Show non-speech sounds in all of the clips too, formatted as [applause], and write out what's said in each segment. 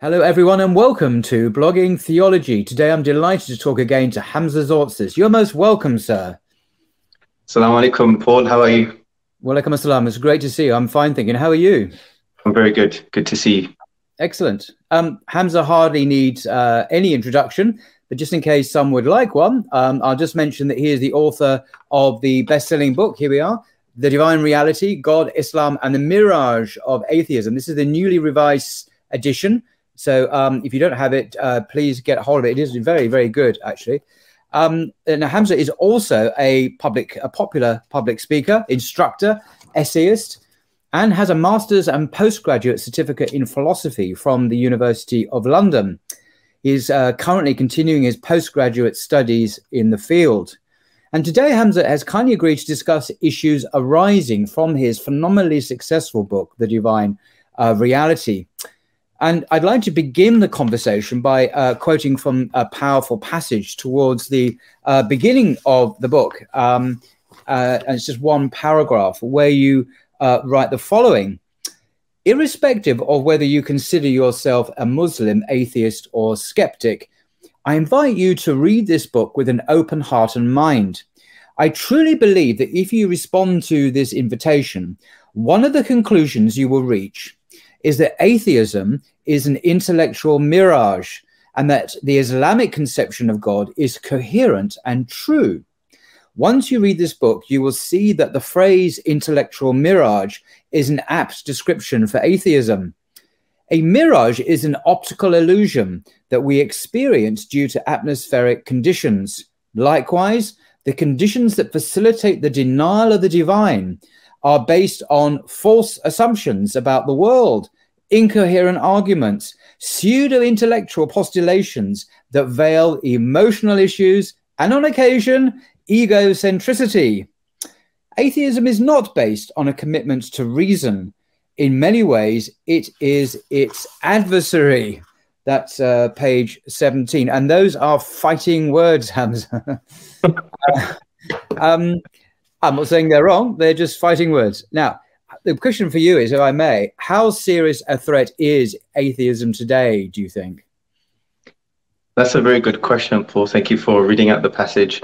Hello, everyone, and welcome to Blogging Theology. Today I'm delighted to talk again to Hamza Tzortzis. You're most welcome, sir. Assalamu alaikum, Paul. How are you? Walaikum assalam. It's great to see you. I'm fine, thinking. How are you? I'm very good. Good to see you. Excellent. Um, Hamza hardly needs uh, any introduction, but just in case some would like one, um, I'll just mention that he is the author of the best selling book. Here we are The Divine Reality, God, Islam, and the Mirage of Atheism. This is the newly revised edition. So um, if you don't have it, uh, please get hold of it. It is very, very good, actually. Um, and Hamza is also a public, a popular public speaker, instructor, essayist, and has a master's and postgraduate certificate in philosophy from the University of London. He's uh, currently continuing his postgraduate studies in the field. And today, Hamza has kindly agreed to discuss issues arising from his phenomenally successful book, The Divine uh, Reality. And I'd like to begin the conversation by uh, quoting from a powerful passage towards the uh, beginning of the book. Um, uh, and it's just one paragraph where you uh, write the following Irrespective of whether you consider yourself a Muslim, atheist, or skeptic, I invite you to read this book with an open heart and mind. I truly believe that if you respond to this invitation, one of the conclusions you will reach is that atheism is an intellectual mirage and that the Islamic conception of God is coherent and true. Once you read this book, you will see that the phrase intellectual mirage is an apt description for atheism. A mirage is an optical illusion that we experience due to atmospheric conditions. Likewise, the conditions that facilitate the denial of the divine are based on false assumptions about the world, incoherent arguments, pseudo intellectual postulations that veil emotional issues, and on occasion, egocentricity. Atheism is not based on a commitment to reason. In many ways, it is its adversary. That's uh, page 17. And those are fighting words, Hamza. [laughs] um, I'm not saying they're wrong, they're just fighting words. Now, the question for you is, if I may, how serious a threat is atheism today, do you think? That's a very good question, Paul. Thank you for reading out the passage.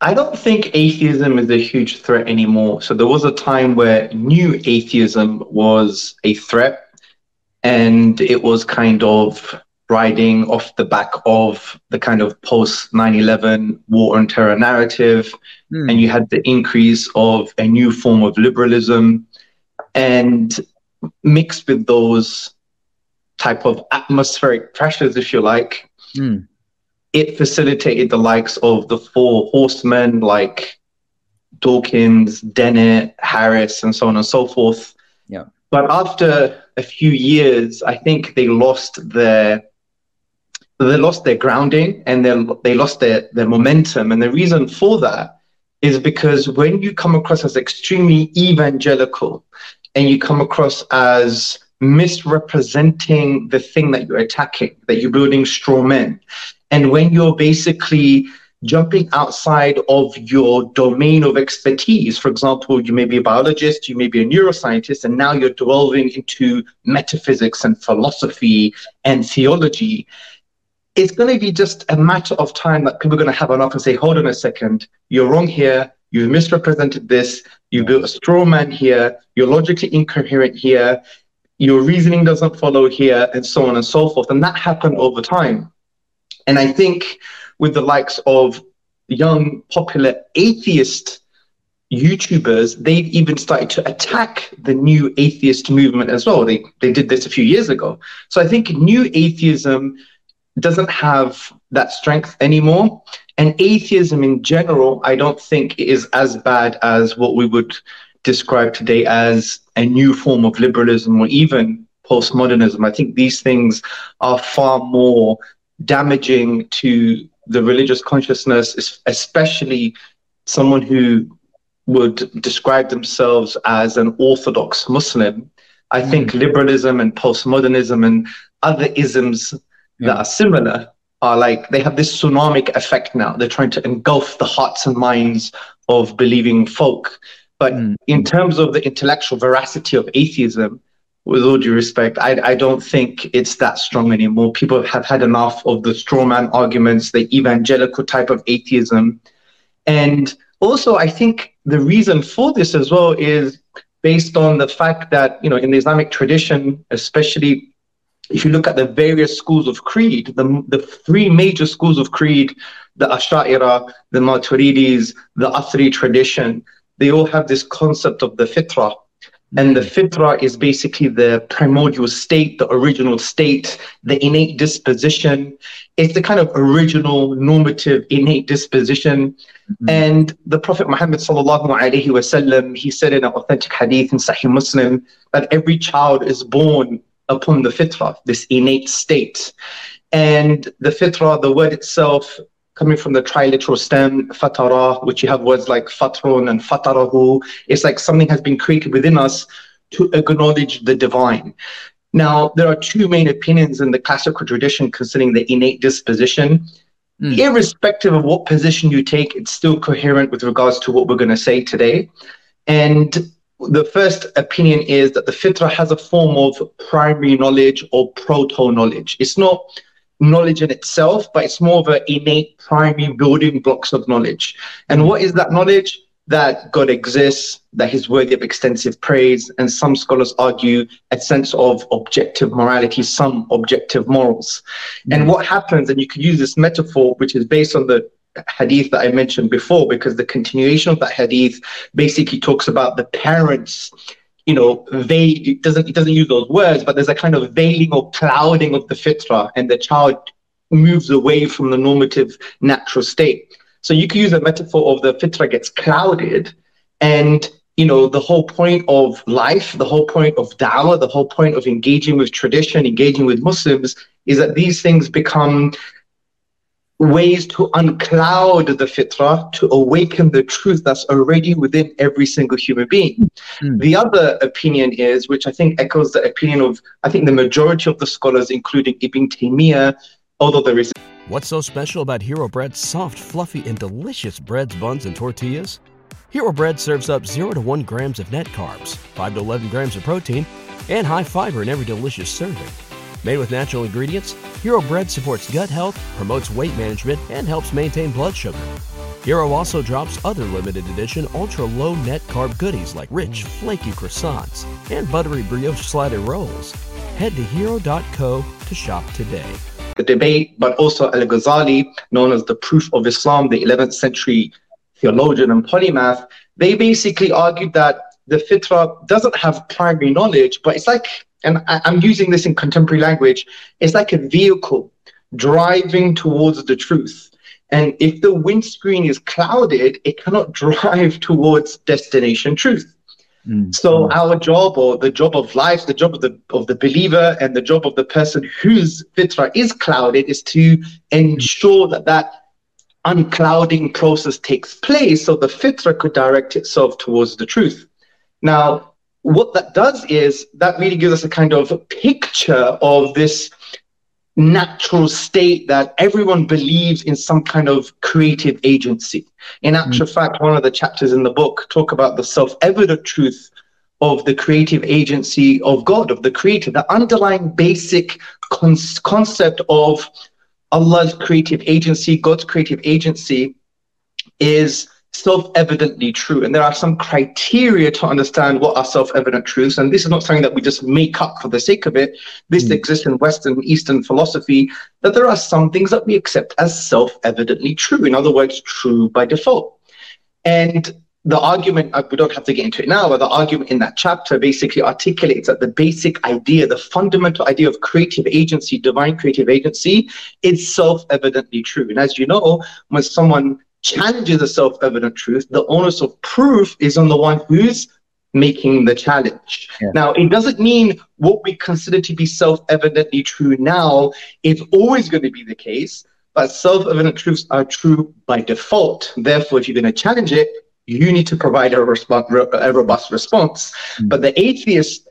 I don't think atheism is a huge threat anymore. So there was a time where new atheism was a threat and it was kind of riding off the back of the kind of post 9-11 war on terror narrative mm. and you had the increase of a new form of liberalism and mixed with those type of atmospheric pressures if you like mm it facilitated the likes of the four horsemen like Dawkins, Dennett, Harris, and so on and so forth. Yeah. But after a few years, I think they lost their they lost their grounding and they they lost their their momentum. And the reason for that is because when you come across as extremely evangelical and you come across as misrepresenting the thing that you're attacking, that you're building straw men, and when you're basically jumping outside of your domain of expertise, for example, you may be a biologist, you may be a neuroscientist, and now you're delving into metaphysics and philosophy and theology. It's going to be just a matter of time that people are going to have enough and say, hold on a second, you're wrong here. You've misrepresented this. You built a straw man here. You're logically incoherent here your reasoning doesn't follow here, and so on and so forth. And that happened over time. And I think with the likes of young, popular atheist YouTubers, they've even started to attack the new atheist movement as well. They they did this a few years ago. So I think new atheism doesn't have that strength anymore. And atheism in general, I don't think is as bad as what we would describe today as a new form of liberalism or even postmodernism. I think these things are far more damaging to the religious consciousness, especially someone who would describe themselves as an orthodox Muslim. I mm. think liberalism and postmodernism and other isms yeah. that are similar are like they have this tsunamic effect now. They're trying to engulf the hearts and minds of believing folk. But mm. in terms of the intellectual veracity of atheism, with all due respect, I, I don't think it's that strong anymore. People have had enough of the strawman arguments, the evangelical type of atheism. And also, I think the reason for this as well is based on the fact that, you know, in the Islamic tradition, especially if you look at the various schools of creed, the, the three major schools of creed, the Asha'ira, the Maturidis, the Athari tradition, they all have this concept of the fitrah, and the fitra is basically the primordial state, the original state, the innate disposition. It's the kind of original normative innate disposition. Mm-hmm. And the Prophet Muhammad sallallahu alaihi wasallam, he said in an authentic hadith in Sahih Muslim that every child is born upon the fitra, this innate state. And the fitra, the word itself, coming from the triliteral stem fatara, which you have words like fatrun and fatarahu. It's like something has been created within us to acknowledge the divine. Now, there are two main opinions in the classical tradition concerning the innate disposition. Mm. Irrespective of what position you take, it's still coherent with regards to what we're going to say today. And the first opinion is that the fitra has a form of primary knowledge or proto knowledge. It's not knowledge in itself, but it's more of an innate primary building blocks of knowledge. And what is that knowledge? That God exists, that He's worthy of extensive praise, and some scholars argue a sense of objective morality, some objective morals. And mm. what happens, and you can use this metaphor, which is based on the hadith that I mentioned before, because the continuation of that hadith basically talks about the parents you know, veil, it doesn't, it doesn't use those words, but there's a kind of veiling or clouding of the fitra and the child moves away from the normative natural state. So you can use a metaphor of the fitra gets clouded and you know, the whole point of life, the whole point of dawah, the whole point of engaging with tradition, engaging with Muslims is that these things become ways to uncloud the fitrah, to awaken the truth that's already within every single human being. Mm. The other opinion is, which I think echoes the opinion of, I think the majority of the scholars, including Ibn Taymiyyah, although there is. What's so special about Hero Bread's soft, fluffy, and delicious breads, buns, and tortillas? Hero Bread serves up 0 to 1 grams of net carbs, 5 to 11 grams of protein, and high fiber in every delicious serving. Made with natural ingredients, Hero Bread supports gut health, promotes weight management, and helps maintain blood sugar. Hero also drops other limited edition ultra low net carb goodies like rich, flaky croissants and buttery brioche slider rolls. Head to hero.co to shop today. The debate, but also Al Ghazali, known as the Proof of Islam, the 11th century theologian and polymath, they basically argued that the fitra doesn't have primary knowledge, but it's like and I, I'm using this in contemporary language, it's like a vehicle driving towards the truth. And if the windscreen is clouded, it cannot [laughs] drive towards destination truth. Mm. So our job or the job of life, the job of the of the believer and the job of the person whose fitra is clouded is to ensure that that unclouding process takes place so the fitra could direct itself towards the truth. Now, what that does is that really gives us a kind of picture of this natural state that everyone believes in some kind of creative agency. In actual mm. fact, one of the chapters in the book talk about the self-evident truth of the creative agency of God, of the creator, the underlying basic con- concept of Allah's creative agency, God's creative agency is self-evidently true. And there are some criteria to understand what are self-evident truths. And this is not something that we just make up for the sake of it. This mm. exists in western eastern philosophy that there are some things that we accept as self-evidently true. In other words true by default. And the argument uh, we don't have to get into it now but the argument in that chapter basically articulates that the basic idea the fundamental idea of creative agency divine creative agency is self-evidently true. And as you know when someone challenges a self-evident truth, the onus of proof is on the one who's making the challenge. Yeah. Now, it doesn't mean what we consider to be self-evidently true now is always going to be the case, but self-evident truths are true by default. Therefore, if you're going to challenge it, you need to provide a, resp- a robust response. Mm-hmm. But the atheist,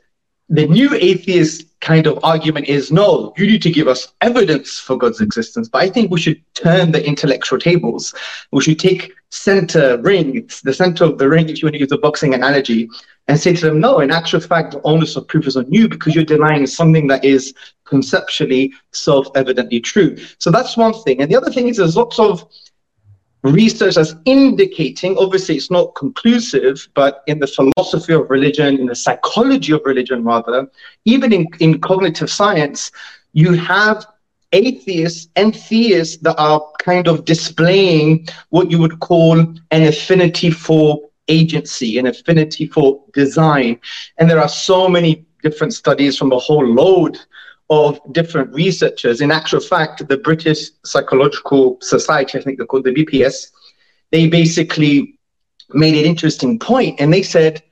the new atheist kind of argument is no, you need to give us evidence for God's existence. But I think we should turn the intellectual tables. We should take center ring, the center of the ring, if you want to use a boxing analogy, and say to them, no, in actual fact, the onus of proof is on you because you're denying something that is conceptually self-evidently true. So that's one thing. And the other thing is there's lots of research that's indicating, obviously it's not conclusive, but in the philosophy of religion, in the psychology of religion rather, even in, in cognitive science, you have atheists and theists that are kind of displaying what you would call an affinity for agency, an affinity for design. And there are so many different studies from a whole load of different researchers. In actual fact, the British Psychological Society, I think they're called the BPS, they basically made an interesting point and they said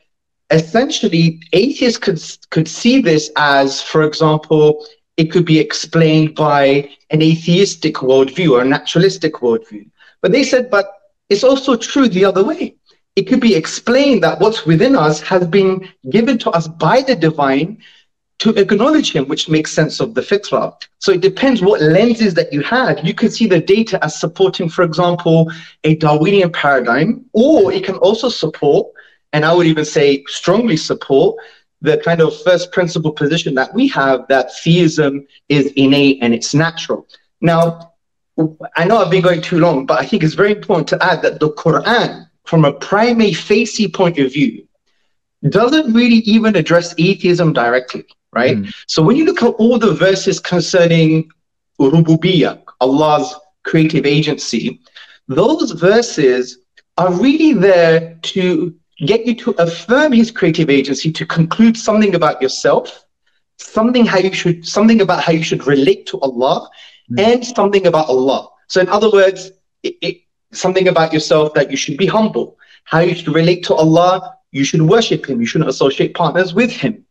essentially atheists could, could see this as, for example, it could be explained by an atheistic worldview or a naturalistic worldview. But they said, but it's also true the other way. It could be explained that what's within us has been given to us by the divine to acknowledge him, which makes sense of the fitra. So it depends what lenses that you have. You can see the data as supporting, for example, a Darwinian paradigm, or it can also support, and I would even say strongly support, the kind of first principle position that we have that theism is innate and it's natural. Now, I know I've been going too long, but I think it's very important to add that the Quran, from a prima facie point of view, doesn't really even address atheism directly right? Mm. So when you look at all the verses concerning Rububiyyah, Allah's creative agency, those verses are really there to get you to affirm his creative agency, to conclude something about yourself, something how you should something about how you should relate to Allah, mm. and something about Allah. So in other words, it, it, something about yourself that you should be humble, how you should relate to Allah, you should worship him, you shouldn't associate partners with him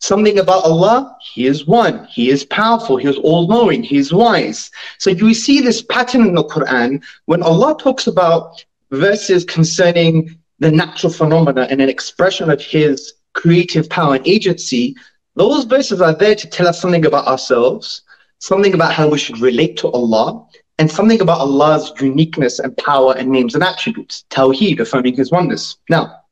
something about Allah, He is one, He is powerful, He is all knowing, He is wise. So you see this pattern in the Quran when Allah talks about verses concerning the natural phenomena and an expression of His creative power and agency. Those verses are there to tell us something about ourselves, something about how we should relate to Allah, and something about Allah's uniqueness and power and names and attributes. Tawheed, affirming His oneness. Now,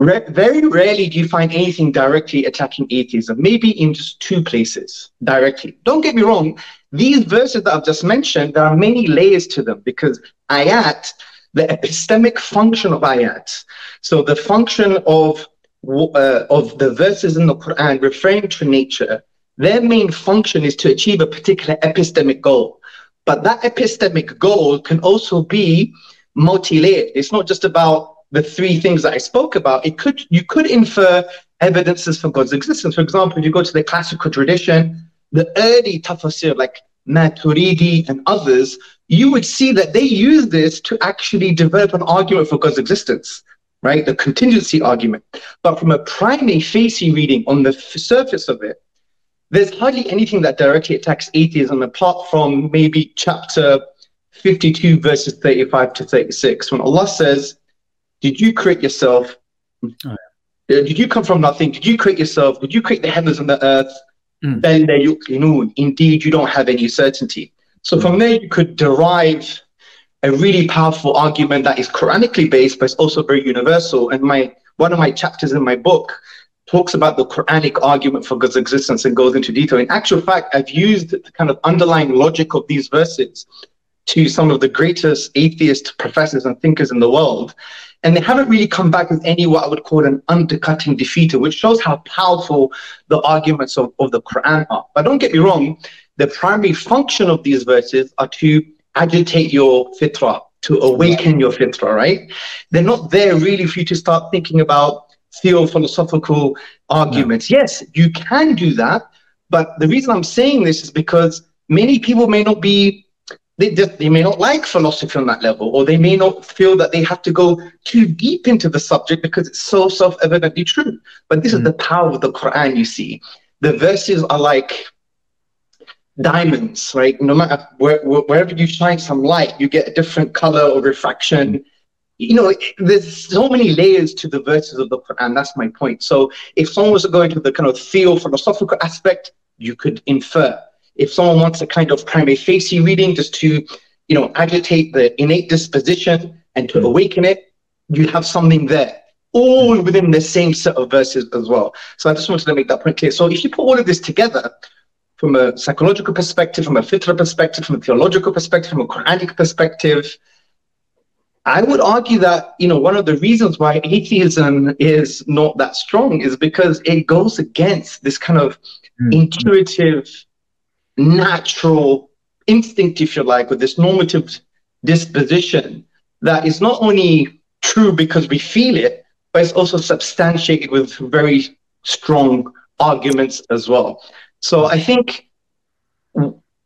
very rarely do you find anything directly attacking atheism, maybe in just two places directly. Don't get me wrong, these verses that I've just mentioned, there are many layers to them because ayat, the epistemic function of ayat, so the function of, uh, of the verses in the Quran referring to nature, their main function is to achieve a particular epistemic goal. But that epistemic goal can also be multi layered. It's not just about the three things that I spoke about, it could you could infer evidences for God's existence. For example, if you go to the classical tradition, the early tafsir like Maturidi and others, you would see that they use this to actually develop an argument for God's existence, right? The contingency argument. But from a prima facie reading on the surface of it, there's hardly anything that directly attacks atheism apart from maybe chapter 52, verses 35 to 36, when Allah says, did you create yourself? Oh, yeah. Did you come from nothing? Did you create yourself? Did you create the heavens and the earth? Mm. Then you know, indeed you don't have any certainty. So mm. from there you could derive a really powerful argument that is Quranically based, but it's also very universal. And my one of my chapters in my book talks about the Quranic argument for God's existence and goes into detail. In actual fact, I've used the kind of underlying logic of these verses to some of the greatest atheist professors and thinkers in the world. And they haven't really come back with any what I would call an undercutting defeater, which shows how powerful the arguments of, of the Quran are. But don't get me wrong, the primary function of these verses are to agitate your fitrah, to awaken your fitrah, right? They're not there really for you to start thinking about theo-philosophical arguments. No. Yes, you can do that, but the reason I'm saying this is because many people may not be they, they may not like philosophy on that level, or they may not feel that they have to go too deep into the subject because it's so self-evidently true. But this mm. is the power of the Quran, you see. The verses are like diamonds, right? No matter where, wherever you shine some light, you get a different color or refraction. You know, there's so many layers to the verses of the Quran. That's my point. So if someone was going to go into the kind of theo-philosophical aspect, you could infer. If someone wants a kind of prima facie reading just to, you know, agitate the innate disposition and to awaken it, you have something there all within the same set of verses as well. So I just wanted to make that point clear. So if you put all of this together, from a psychological perspective, from a fitra perspective, from a theological perspective, from a Quranic perspective, I would argue that you know one of the reasons why atheism is not that strong is because it goes against this kind of mm. intuitive, natural instinct, if you like, with this normative disposition that is not only true because we feel it, but it's also substantiated with very strong arguments as well. So I think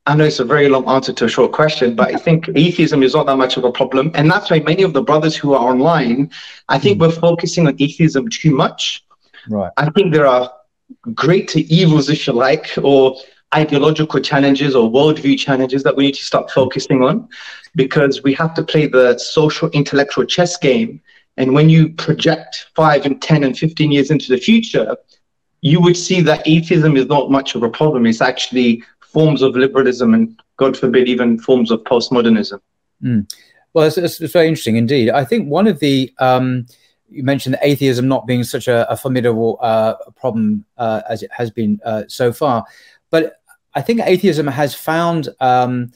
I know it's a very long answer to a short question, but I think atheism is not that much of a problem. And that's why many of the brothers who are online, I think mm. we're focusing on atheism too much. Right. I think there are greater evils, if you like, or ideological challenges or worldview challenges that we need to start focusing on because we have to play the social intellectual chess game. And when you project five and 10 and 15 years into the future, you would see that atheism is not much of a problem. It's actually forms of liberalism and, God forbid, even forms of postmodernism. Mm. Well, it's, it's, it's, very interesting indeed. I think one of the um, you mentioned atheism not being such a, a formidable uh, problem uh, as it has been uh, so far, but I think atheism has found um,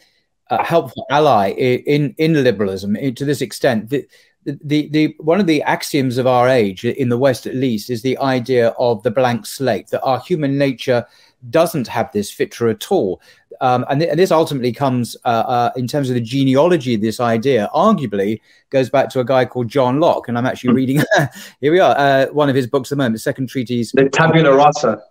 a helpful ally in in liberalism to this extent. The, the, the one of the axioms of our age in the west at least is the idea of the blank slate that our human nature doesn't have this fitra at all um, and, th- and, this ultimately comes uh, uh, in terms of the genealogy of this idea arguably goes back to a guy called john locke and i'm actually hmm. reading [laughs] here we are uh, one of his books at the moment second treatise the tabula rasa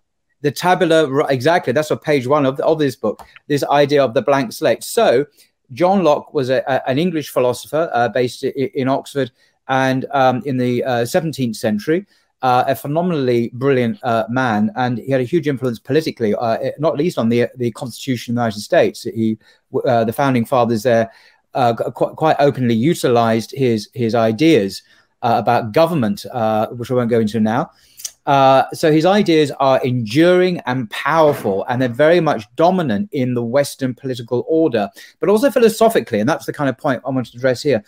the tabula exactly that's on page one of, of this book this idea of the blank slate so John Locke was a, a, an English philosopher uh, based in, in, Oxford and um, in the uh, 17th century. Uh, a phenomenally brilliant uh, man, and he had a huge influence politically, uh, not least on the the Constitution of the United States. He, uh, the founding fathers there, quite, quite openly utilized his his ideas about government, which I won't go into now. Uh, so his ideas are enduring and powerful, and they're very much dominant in the Western political order, but also philosophically. And that's the kind of point I wanted to address here.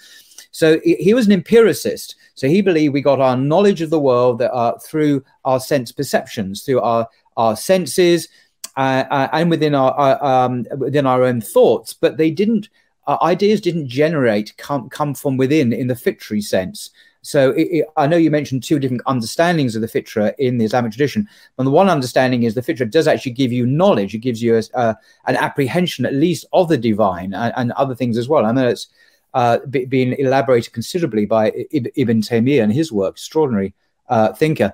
So he was an empiricist. So he believed we got our knowledge of the world that are through our sense perceptions, through our our senses, uh, uh, and within our, our um, within our own thoughts. But they didn't. Uh, ideas didn't generate come come from within in the fictory sense. So it, it, I know you mentioned two different understandings of the fitra in the Islamic tradition. And the one understanding is the fitra does actually give you knowledge. It gives you a, uh, an apprehension, at least, of the divine and, and other things as well. I know it's uh, been elaborated considerably by Ibn Taymiyyah and his work, extraordinary uh, thinker.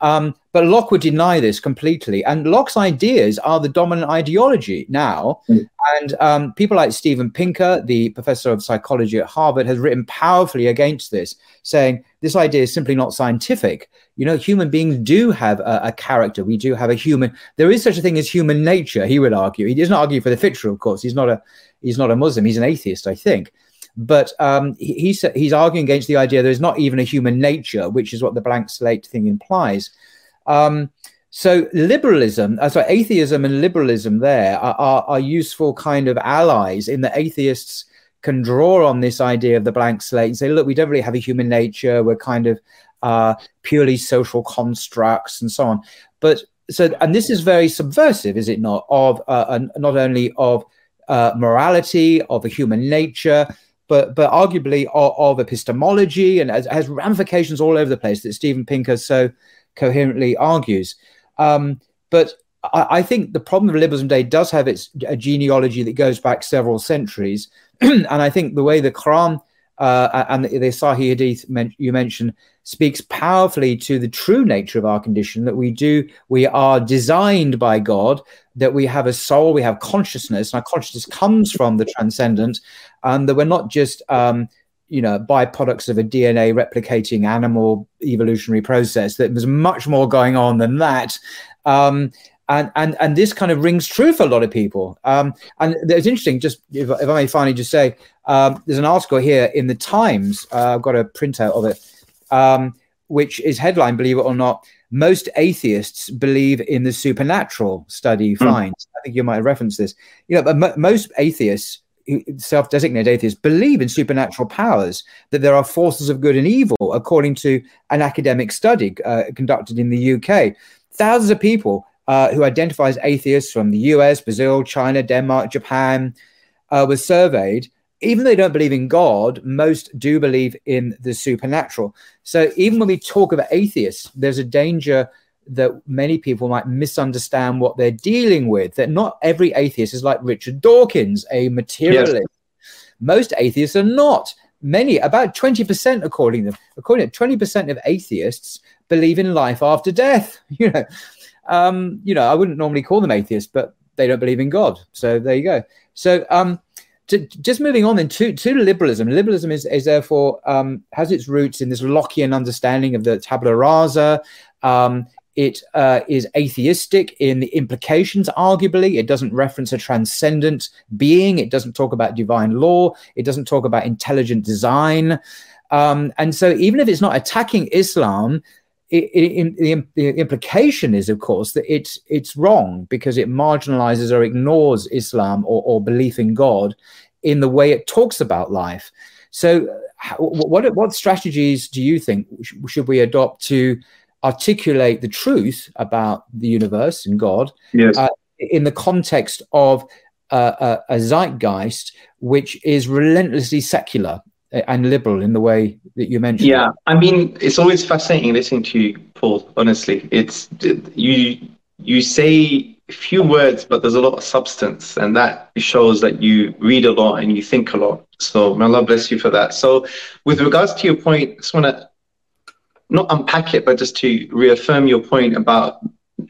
Um, but Locke would deny this completely. And Locke's ideas are the dominant ideology now. Mm. And um, people like Steven Pinker, the professor of psychology at Harvard, has written powerfully against this, saying this idea is simply not scientific. You know, human beings do have a, a character. We do have a human. There is such a thing as human nature. He would argue. He doesn't argue for the fitra, of course. He's not a he's not a Muslim. He's an atheist, I think. But um, he, he's he's arguing against the idea there is not even a human nature, which is what the blank slate thing implies. Um, so liberalism, uh, sorry, atheism and liberalism there are, are, are, useful kind of allies in that atheists can draw on this idea of the blank slate and say, look, we don't really have a human nature. We're kind of uh, purely social constructs and so on. But so, and this is very subversive, is it not? Of uh, not only of uh, morality, of a human nature, but but arguably of, of epistemology, and has, has, ramifications all over the place that Steven Pinker so coherently argues. Um, but I, I, think the problem of liberalism today does have its a genealogy that goes back several centuries, [clears throat] and I think the way the Quran uh, and the, the Sahih Hadith men- you mentioned speaks powerfully to the true nature of our condition that we do we are designed by god that we have a soul we have consciousness and our consciousness comes from the transcendent and that we're not just um, you know byproducts of a dna replicating animal evolutionary process that there's much more going on than that um, and and and this kind of rings true for a lot of people. Um, and it's interesting. Just if, if, I may finally just say, um, there's an article here in the Times. Uh, I've got a printout of it, um, which is headline, believe it or not. Most atheists believe in the supernatural. Study hmm. finds. Mm. I think you might reference this. You know, but m- most atheists self-designated atheists believe in supernatural powers that there are forces of good and evil according to an academic study uh, conducted in the uk thousands of people uh, who identify as atheists from the US, Brazil, China, Denmark, Japan, uh, was surveyed. Even though they don't believe in God, most do believe in the supernatural. So even when we talk about atheists, there's a danger that many people might misunderstand what they're dealing with. That not every atheist is like Richard Dawkins, a materialist. Yes. Most atheists are not. Many, about 20%, according to them, according to 20% of atheists believe in life after death. [laughs] You know, um, you know, I wouldn't normally call them atheists, but they don't believe in God. So there you go. So um, to, just moving on then to, to liberalism. Liberalism is, is therefore um, has its roots in this Lockean understanding of the tabula rasa. Um, it uh, is atheistic in the implications, arguably. It doesn't reference a transcendent being. It doesn't talk about divine law. It doesn't talk about intelligent design. Um, and so, even if it's not attacking Islam, it, it, the, the, implication is, of course, that it's it's wrong because it marginalizes or ignores Islam or, or belief in God in the way it talks about life. So, what what strategies do you think should we adopt to articulate the truth about the universe and God yes. uh, in the context of uh, a, a zeitgeist which is relentlessly secular and liberal in the way that you mentioned. Yeah, I mean, it's always fascinating listening to you, Paul. Honestly, it's you. You say few words, but there's a lot of substance, and that shows that you read a lot and you think a lot. So, may Allah bless you for that. So, with regards to your point, I just want to not unpack it, but just to reaffirm your point about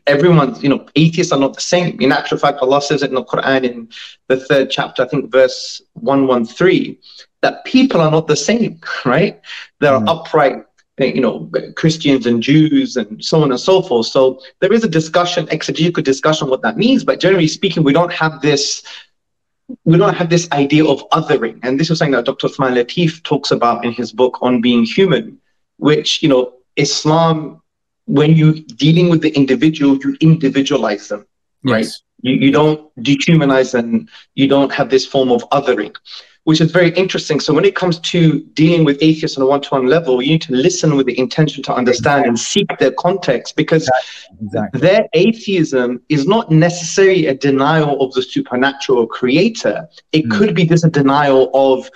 everyone's, you know, atheists are not the same. In actual fact, Allah says it in the Quran in the third chapter, I think verse 113 that people are not the same, [laughs] right? There are mm. upright, you know, Christians and Jews and so on and so forth. So there is a discussion, exegetical discussion, what that means. But generally speaking, we don't have this. We don't have this idea of othering, and this is something that Dr. Uthman Lateef talks about in his book on being human, which you know, Islam, when you're dealing with the individual, you individualize them, right? You, you don't dehumanize them. You don't have this form of othering which is very interesting. So when it comes to dealing with atheists on a one-to-one level, you need to listen with the intention to understand exactly. and seek their context because exactly. their atheism is not necessarily a denial of the supernatural creator. It mm. could be just a denial of,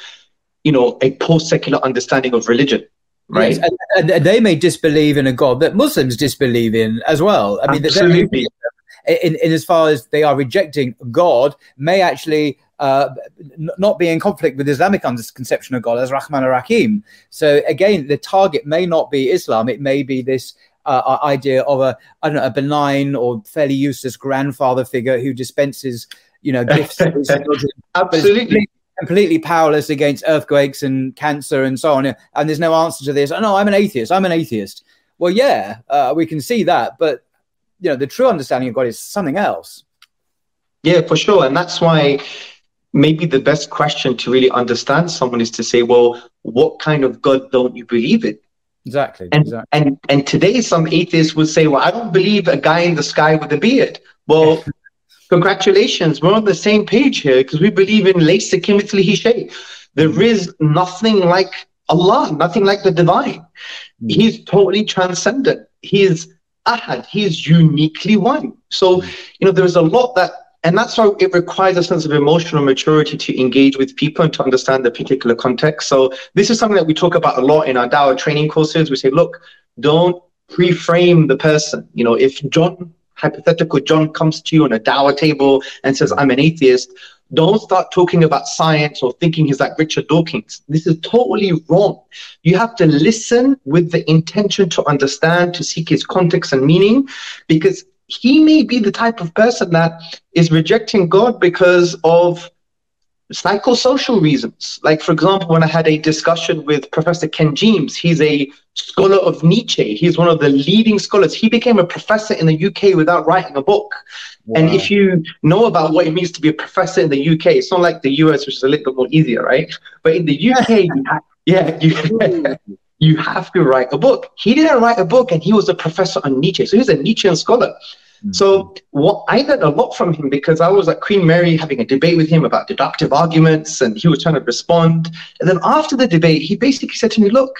you know, a post-secular understanding of religion. Right. Yes, and, and, they may disbelieve in a God that Muslims disbelieve in as well. I mean, Absolutely. In, in as far as they are rejecting God, may actually uh, n- not be in conflict with Islamic conception of God as Rahman or Rahim. So again, the target may not be Islam; it may be this uh, idea of a I don't know a benign or fairly useless grandfather figure who dispenses you know gifts. [laughs] Absolutely. Completely powerless against earthquakes and cancer and so on, and there's no answer to this. Oh no, I'm an atheist. I'm an atheist. Well, yeah, uh, we can see that, but you know, the true understanding of God is something else. Yeah, for sure, and that's why maybe the best question to really understand someone is to say, well, what kind of God don't you believe in? Exactly. And, exactly. and and today some atheists would say, well, I don't believe a guy in the sky with a beard. Well, [laughs] congratulations, we're on the same page here because we believe in Laysa Kimithli Hishay. There is nothing like Allah, nothing like the divine. Mm. He's totally transcendent. He is ahad. He is uniquely one. So, you know, there's a lot that and that's why it requires a sense of emotional maturity to engage with people and to understand the particular context. So this is something that we talk about a lot in our Dawah training courses. We say, look, don't pre-frame the person. You know, if John, hypothetical John comes to you on a Dawah table and says, I'm an atheist, don't start talking about science or thinking he's like Richard Dawkins. This is totally wrong. You have to listen with the intention to understand, to seek his context and meaning, because he may be the type of person that is rejecting God because of psychosocial reasons. Like, for example, when I had a discussion with Professor Ken Gemes, he's a scholar of Nietzsche. He's one of the leading scholars. He became a professor in the UK without writing a book. Wow. And if you know about what it means to be a professor in the UK, it's not like the US, which is a little bit more easier, right? But in the UK, [laughs] yeah, you, [laughs] you have to write a book. He didn't write a book, and he was a professor on Nietzsche. So he's a Nietzschean scholar. So mm-hmm. what I learned a lot from him because I was at Queen Mary having a debate with him about deductive arguments, and he was trying to respond. And then after the debate, he basically said to me, "Look,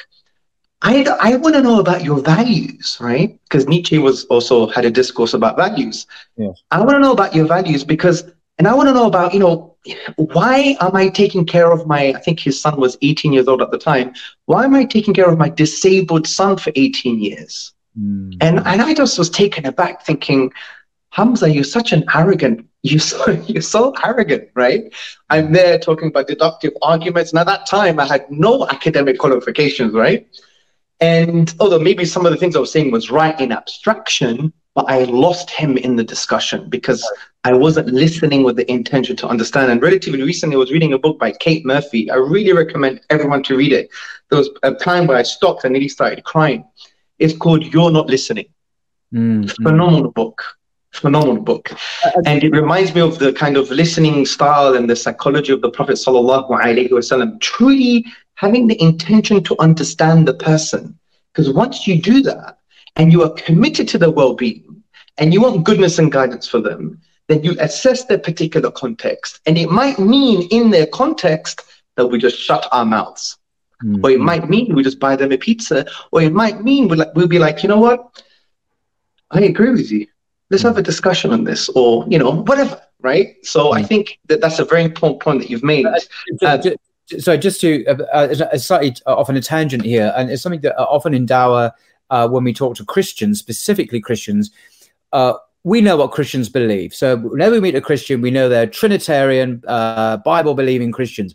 I I want to know about your values, right? Because Nietzsche was also had a discourse about values. Yes. I want to know about your values because, and I want to know about you know." Why am I taking care of my? I think his son was 18 years old at the time. Why am I taking care of my disabled son for 18 years? Mm. And and I just was taken aback, thinking, Hamza, you're such an arrogant. You're so [laughs] you're so arrogant, right? I'm there talking about deductive arguments, and at that time I had no academic qualifications, right? And although maybe some of the things I was saying was right in abstraction, but I lost him in the discussion because I wasn't listening with the intention to understand. And relatively recently, I was reading a book by Kate Murphy. I really recommend everyone to read it. There was a time where I stopped and nearly started crying it's called You're Not Listening. Mm, Phenomenal book. Phenomenal book. And it reminds me of the kind of listening style and the psychology of the Prophet Sallallahu Alaihi Wasallam. Truly having the intention to understand the person. Because once you do that and you are committed to their well-being and you want goodness and guidance for them, then you assess their particular context. And it might mean in their context that we just shut our mouths Mm-hmm. Or it might mean we just buy them a pizza. Or it might mean we'll, like, we'll be like, you know what? I agree with you. Let's have a discussion on this, or you know, whatever. Right. So mm-hmm. I think that that's a very important point that you've made. Uh, uh, so just to uh, uh, slightly uh, off on a tangent here, and it's something that uh, often in Dawah, uh, when we talk to Christians, specifically Christians, uh, we know what Christians believe. So whenever we meet a Christian, we know they're Trinitarian, Bible believing Christians.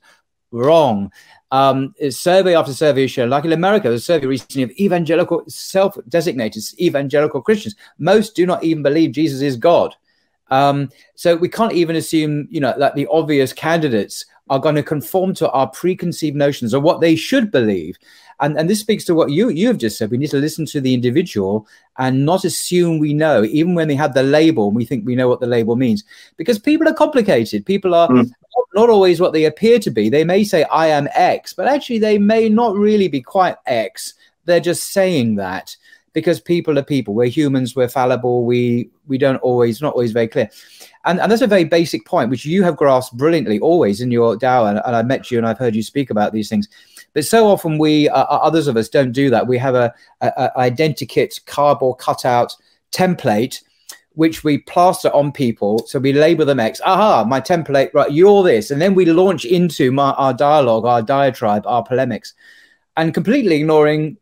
Wrong um, survey after survey show, like in America, there's a survey recently of evangelical, self-designated evangelical Christians. Most do not even believe Jesus is God. Um, so we can't even assume, you know, that the obvious candidates are going to conform to our preconceived notions of what they should believe. And, and this speaks to what you you have just said. We need to listen to the individual and not assume we know, even when they have the label and we think we know what the label means, because people are complicated. People are mm not always what they appear to be. They may say, I am X, but actually they may not really be quite X. They're just saying that because people are people. We're humans, we're fallible, we we don't always, not always very clear. And, and that's a very basic point, which you have grasped brilliantly always in your Dawah. And, and I've met you and I've heard you speak about these things. But so often we, uh, uh others of us, don't do that. We have a, a, a identikit cardboard cutout template which we plaster on people. So we label them X. Aha, my template, right? You're this. And then we launch into my, our dialogue, our diatribe, our polemics, and completely ignoring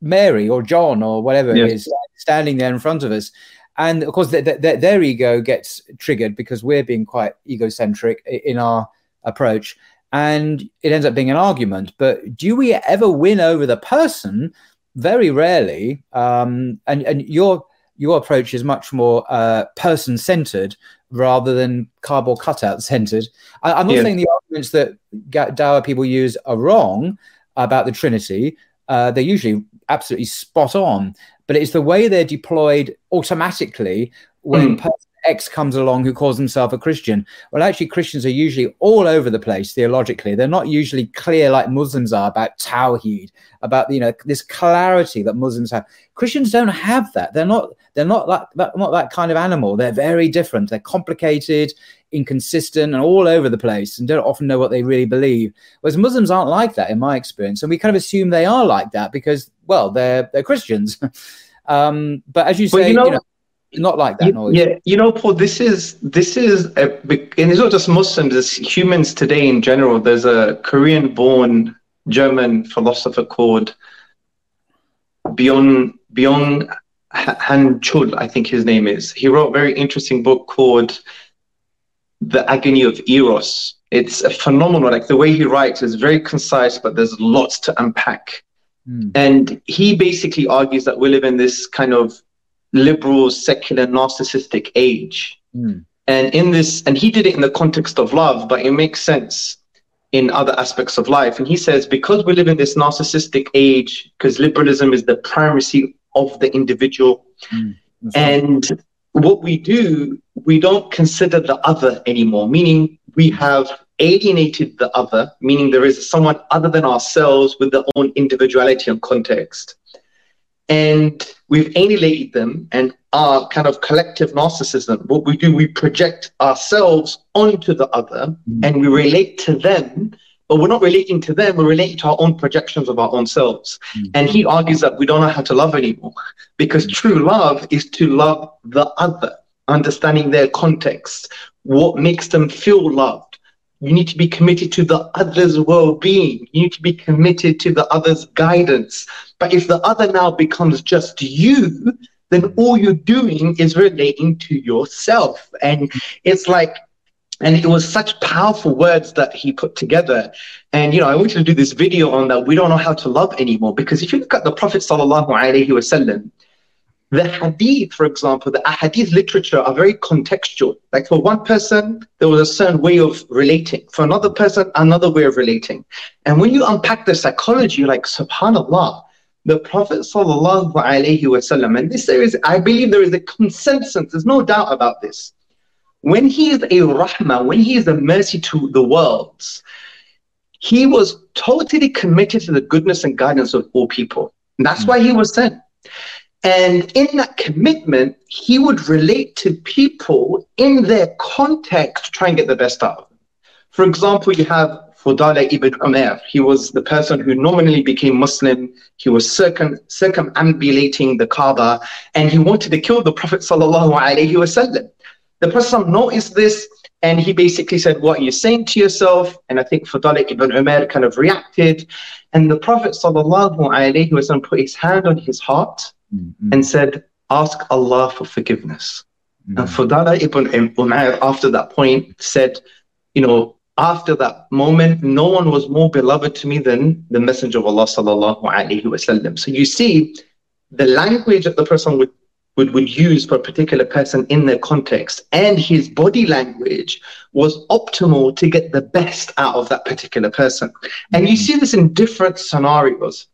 Mary or John or whatever yes. it is standing there in front of us. And of course, th- th- their ego gets triggered because we're being quite egocentric in our approach. And it ends up being an argument. But do we ever win over the person? Very rarely. Um, and, and you're your approach is much more uh, person centered rather than cardboard cutout centered. I, am not yeah. saying the arguments that Dawah people use are wrong about the Trinity. Uh, they're usually absolutely spot on, but it's the way they're deployed automatically when mm. person X comes along who calls himself a Christian. Well, actually, Christians are usually all over the place theologically. They're not usually clear like Muslims are about Tawheed, about you know this clarity that Muslims have. Christians don't have that. They're not. They're not that, that not that kind of animal. They're very different. They're complicated, inconsistent, and all over the place, and don't often know what they really believe. Whereas Muslims aren't like that, in my experience, and we kind of assume they are like that because, well, they're they're Christians. [laughs] um, but as you say, well, you know, you know not like that. You, yeah, you know, Paul. This is this is a, and it's not just Muslims. It's humans today in general. There's a Korean-born German philosopher called Byung Byung Han Chul, I think his name is. He wrote a very interesting book called The Agony of Eros. It's a phenomenal, like the way he writes is very concise, but there's lots to unpack. Mm. And he basically argues that we live in this kind of liberal, secular, narcissistic age. Mm. And in this, and he did it in the context of love, but it makes sense in other aspects of life. And he says, because we live in this narcissistic age, because liberalism is the primacy of the individual. Mm, and right. what we do, we don't consider the other anymore, meaning we have alienated the other, meaning there is someone other than ourselves with their own individuality and context. And we've alienated them and our kind of collective narcissism, what we do, we project ourselves onto the other mm. and we relate to them but we're not relating to them, we're relating to our own projections of our own selves. Mm-hmm. And he argues that we don't know how to love anymore because true love is to love the other, understanding their context, what makes them feel loved. You need to be committed to the other's well being. You need to be committed to the other's guidance. But if the other now becomes just you, then all you're doing is relating to yourself. And it's like and it was such powerful words that he put together. And, you know, I wanted to do this video on that. We don't know how to love anymore. Because if you look at the Prophet sallallahu alaihi wasallam, the hadith, for example, the hadith literature are very contextual. Like for one person, there was a certain way of relating. For another person, another way of relating. And when you unpack the psychology, you're like, subhanAllah, the Prophet sallallahu alaihi wasallam, and this there is, I believe there is a consensus, there's no doubt about this when he is a rahmah, when he is a mercy to the worlds, he was totally committed to the goodness and guidance of all people. And that's hmm. why he was sent. And in that commitment, he would relate to people in their context to try and get the best out of them. For example, you have Fudala ibn Umar. He was the person who nominally became Muslim. He was circum- circumambulating the Kaaba and he wanted to kill the Prophet wasallam. The Prophet noticed this and he basically said, What are you saying to yourself? And I think Fadalik ibn Umar kind of reacted. And the Prophet wasallam put his hand on his heart mm-hmm. and said, Ask Allah for forgiveness. Mm-hmm. And Fadala ibn Umar, after that point, said, You know, after that moment, no one was more beloved to me than the Messenger of Allah. Sallallahu So you see, the language that the person would would, would use for a particular person in their context. And his body language was optimal to get the best out of that particular person. And you see this in different scenarios.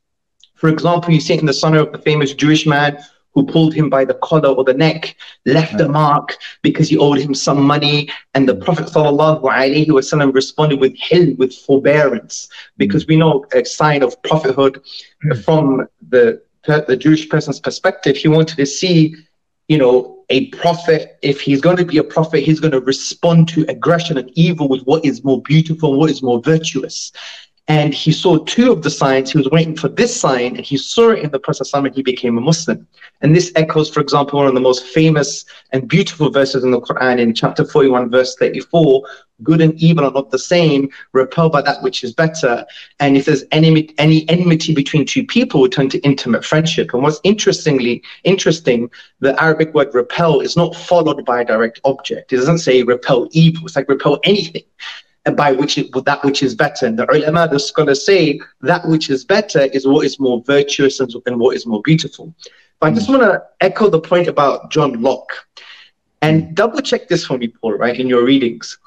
For example, you see it in the scenario of the famous Jewish man who pulled him by the collar or the neck, left a mark because he owed him some money. And the Prophet ﷺ responded with hilm, with forbearance, because we know a sign of prophethood hmm. from the the Jewish person's perspective, he wanted to see, you know, a prophet. If he's going to be a prophet, he's going to respond to aggression and evil with what is more beautiful, what is more virtuous and he saw two of the signs. He was waiting for this sign, and he saw it in the Prophet and he became a Muslim. And this echoes, for example, one of the most famous and beautiful verses in the Quran in chapter 41, verse 34 good and evil are not the same, repel by that which is better. And if there's any, any enmity between two people, turn to intimate friendship. And what's interestingly interesting, the Arabic word repel is not followed by a direct object. It doesn't say repel evil, it's like repel anything by which it, that which is better. And the ulama, the scholars say that which is better is what is more virtuous and, and what is more beautiful. But I just hmm. want to echo the point about John Locke and hmm. double check this for me, Paul, right, in your readings.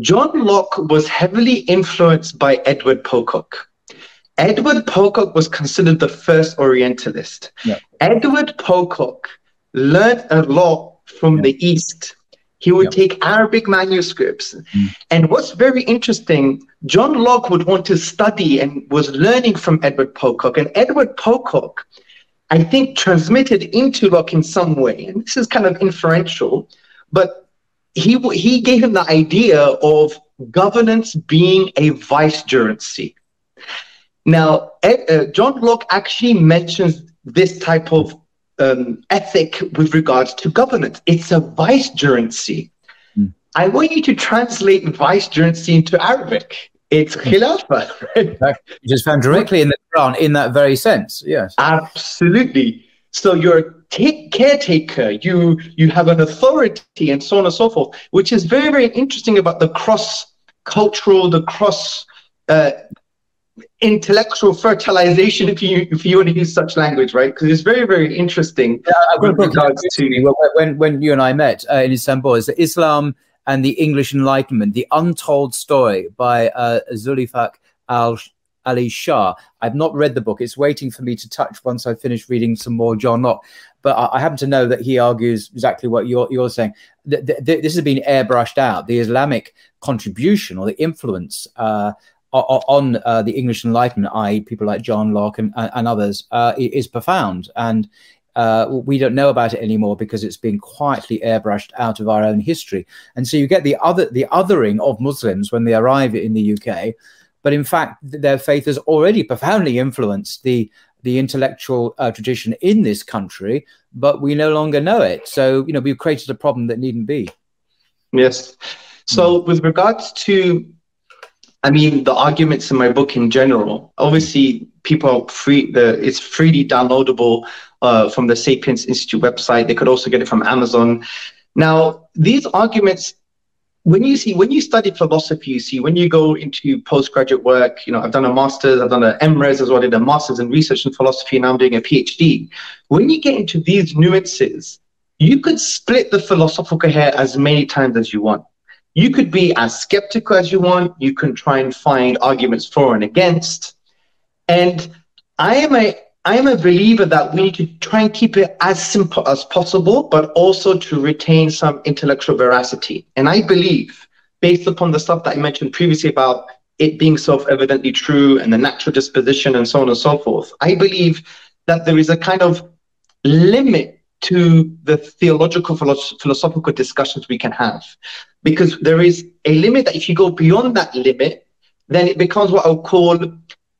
John Locke was heavily influenced by Edward Pocock. Edward Pocock was considered the first Orientalist. Yeah. Edward Pocock learned a lot from yeah. the East he would take Arabic manuscripts. Mm. And what's very interesting, John Locke would want to study and was learning from Edward Pocock. And Edward Pocock, I think, transmitted into Locke in some way. And this is kind of inferential, but he, he gave him the idea of governance being a vicegerency. Now, Ed, uh, John Locke actually mentions this type of um, ethic with regards to governance. It's a vicegerency. Mm. I want you to translate vicegerency into Arabic. It's khilafah. Right? You just found directly in the Quran in that very sense. Yes. Absolutely. So you're a t- caretaker, you you have an authority, and so on and so forth, which is very very interesting about the cross cultural, the cross uh, intellectual fertilization, if you if you want to use such language, right? Because it's very very interesting. Yeah, with regards to when when you and I met uh, in Istanbul, is Islam and the English Enlightenment, the untold story by uh, Zulfikar al Ali Shah. I've not read the book. It's waiting for me to touch once I finish reading some more John Locke. But I, I happen to know that he argues exactly what you're, you're saying. Th- th- this has been airbrushed out. The Islamic contribution or the influence uh, on uh, the English Enlightenment, i.e., people like John Locke and, and others, uh, is profound. And uh, we don't know about it anymore because it's been quietly airbrushed out of our own history. And so you get the other the othering of Muslims when they arrive in the UK but in fact, their faith has already profoundly influenced the the intellectual uh, tradition in this country, but we no longer know it. So, you know, we've created a problem that needn't be. Yes. So, with regards to, I mean, the arguments in my book in general, obviously, people are free. The it's freely downloadable uh, from the Sapiens Institute website. They could also get it from Amazon. Now, these arguments when you see when you study philosophy, you see when you go into postgraduate work, you know, I've done a master's, I've done an MRes as well, I did a master's in research and philosophy, and now I'm doing a PhD. When you get into these nuances, you could split the philosophical hair as many times as you want. You could be as skeptical as you want. You can try and find arguments for and against. And I am a I am a believer that we need to try and keep it as simple as possible, but also to retain some intellectual veracity. And I believe, based upon the stuff that I mentioned previously about it being self evidently true and the natural disposition and so on and so forth, I believe that there is a kind of limit to the theological philosophical discussions we can have because there is a limit that if you go beyond that limit then it becomes what i'll call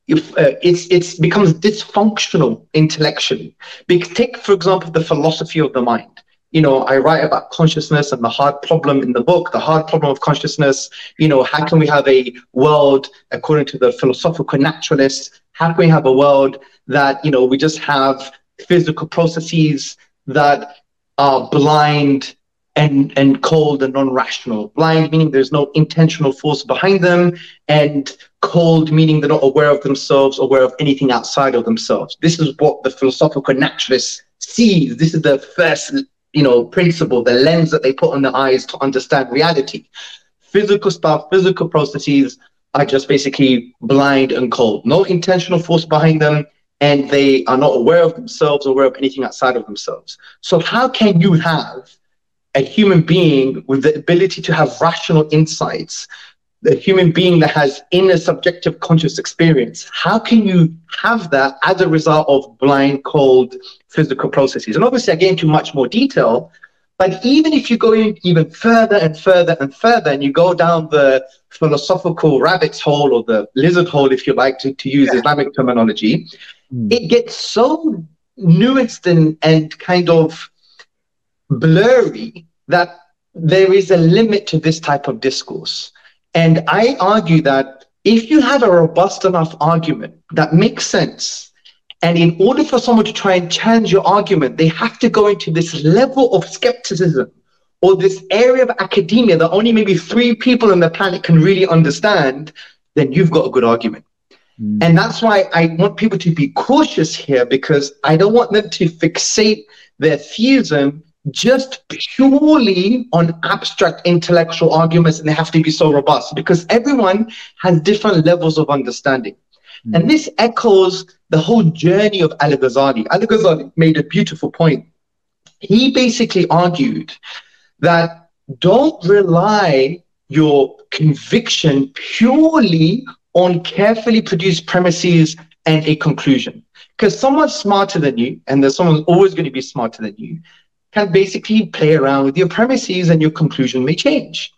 if uh, it's it's becomes dysfunctional intellectually. Take for example the philosophy of the mind. You know, I write about consciousness and the hard problem in the book, the hard problem of consciousness. You know, how can we have a world according to the philosophical naturalists? How can we have a world that you know we just have physical processes that are blind and and cold and non-rational. Blind meaning there's no intentional force behind them, and cold meaning they're not aware of themselves, aware of anything outside of themselves. This is what the philosophical naturalist sees. This is the first, you know, principle, the lens that they put on the eyes to understand reality. Physical stuff, physical processes are just basically blind and cold. No intentional force behind them, and they are not aware of themselves, or aware of anything outside of themselves. So how can you have a human being with the ability to have rational insights, the human being that has inner subjective conscious experience, how can you have that as a result of blind, cold physical processes? And obviously, I get into much more detail, but even if you go in even further and further and further, and you go down the philosophical rabbit's hole or the lizard hole, if you like to, to use yeah. Islamic terminology, mm. it gets so nuanced and, and kind of blurry that there is a limit to this type of discourse. And I argue that if you have a robust enough argument that makes sense, and in order for someone to try and challenge your argument, they have to go into this level of skepticism or this area of academia that only maybe three people on the planet can really understand, then you've got a good argument. Mm. And that's why I want people to be cautious here because I don't want them to fixate their theism just purely on abstract intellectual arguments and they have to be so robust because everyone has different levels of understanding. Mm. And this echoes the whole journey of Al Ghazali. Al Ghazali made a beautiful point. He basically argued that don't rely your conviction purely on carefully produced premises and a conclusion. Because someone smarter than you, and there's someone always going to be smarter than you, can basically play around with your premises and your conclusion may change.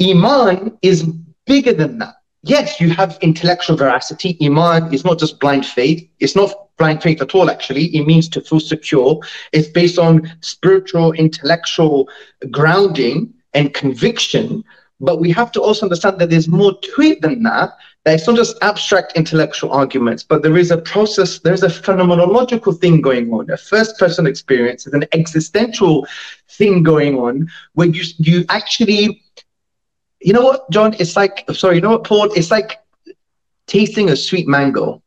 Iman is bigger than that. Yes, you have intellectual veracity. Iman is not just blind faith. It's not blind faith at all, actually. It means to feel secure. It's based on spiritual, intellectual grounding and conviction. But we have to also understand that there's more to it than that. That it's not just abstract intellectual arguments, but there is a process, there's a phenomenological thing going on. A first person experience is an existential thing going on where you, you actually you know what, John? It's like, sorry, you know what, Paul? It's like tasting a sweet mango.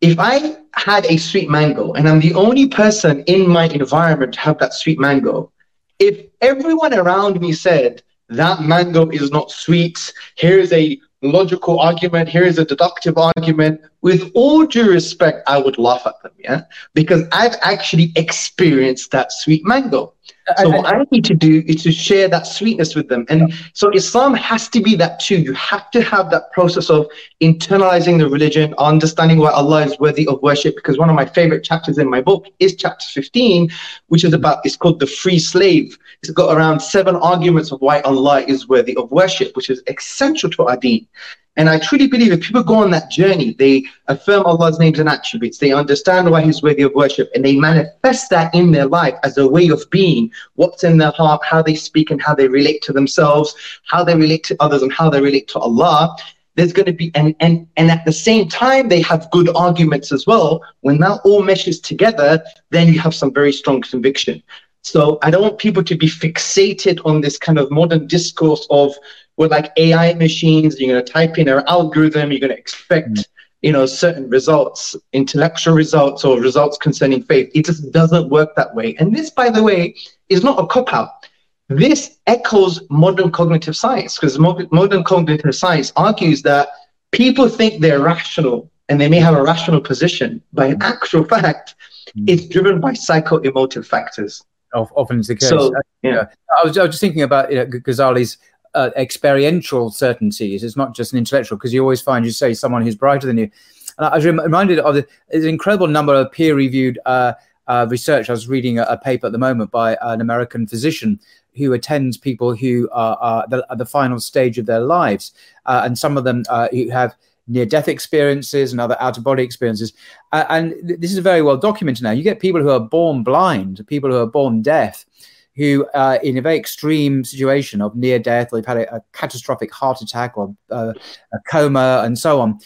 If I had a sweet mango and I'm the only person in my environment to have that sweet mango, if everyone around me said that mango is not sweet, here's a logical argument, here's a deductive argument, with all due respect, I would laugh at them, yeah? Because I've actually experienced that sweet mango. So what I need to do is to share that sweetness with them. And so Islam has to be that too. You have to have that process of internalizing the religion, understanding why Allah is worthy of worship. Because one of my favorite chapters in my book is chapter 15, which is about, it's called the free slave. It's got around seven arguments of why Allah is worthy of worship, which is essential to our deen. And I truly believe if people go on that journey, they affirm Allah's names and attributes, they understand why He's worthy of worship, and they manifest that in their life as a way of being, what's in their heart, how they speak and how they relate to themselves, how they relate to others, and how they relate to Allah. There's going to be, and, and, and at the same time, they have good arguments as well. When that all meshes together, then you have some very strong conviction. So I don't want people to be fixated on this kind of modern discourse of, with like AI machines, you're going to type in an algorithm, you're going to expect, mm. you know, certain results, intellectual results or results concerning faith. It just doesn't work that way. And this, by the way, is not a cop out. This echoes modern cognitive science because modern cognitive science argues that people think they're rational and they may have a rational position, but in actual fact, mm. it's driven by psycho-emotive factors. Often is the case. So, yeah. I was, I was just thinking about you know, Ghazali's uh, experiential certainties. It's not just an intellectual, because you always find you say someone who's brighter than you. And I was reminded of the, an incredible number of peer-reviewed uh, uh, research. I was reading a, a, paper at the moment by an American physician who attends people who are, are the, at the final stage of their lives, uh, and some of them uh, who have near-death experiences and other out-of-body experiences. Uh, and th- this is very well documented now. You get people who are born blind, people who are born deaf, who, uh, in a very extreme situation of near death, or they've had a, a catastrophic heart attack or uh, a coma and so on,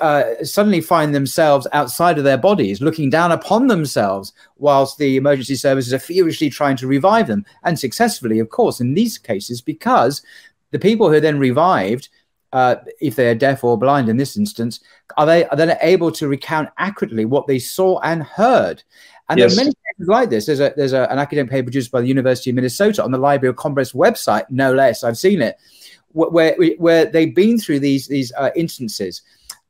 uh, suddenly find themselves outside of their bodies, looking down upon themselves, whilst the emergency services are furiously trying to revive them, and successfully, of course, in these cases, because the people who are then revived, uh, if they are deaf or blind in this instance, are they are then able to recount accurately what they saw and heard. And yes. there are many cases like this. There's a there's a, an academic paper produced by the University of Minnesota on the Library of Congress website, no less. I've seen it, where where they've been through these these uh, instances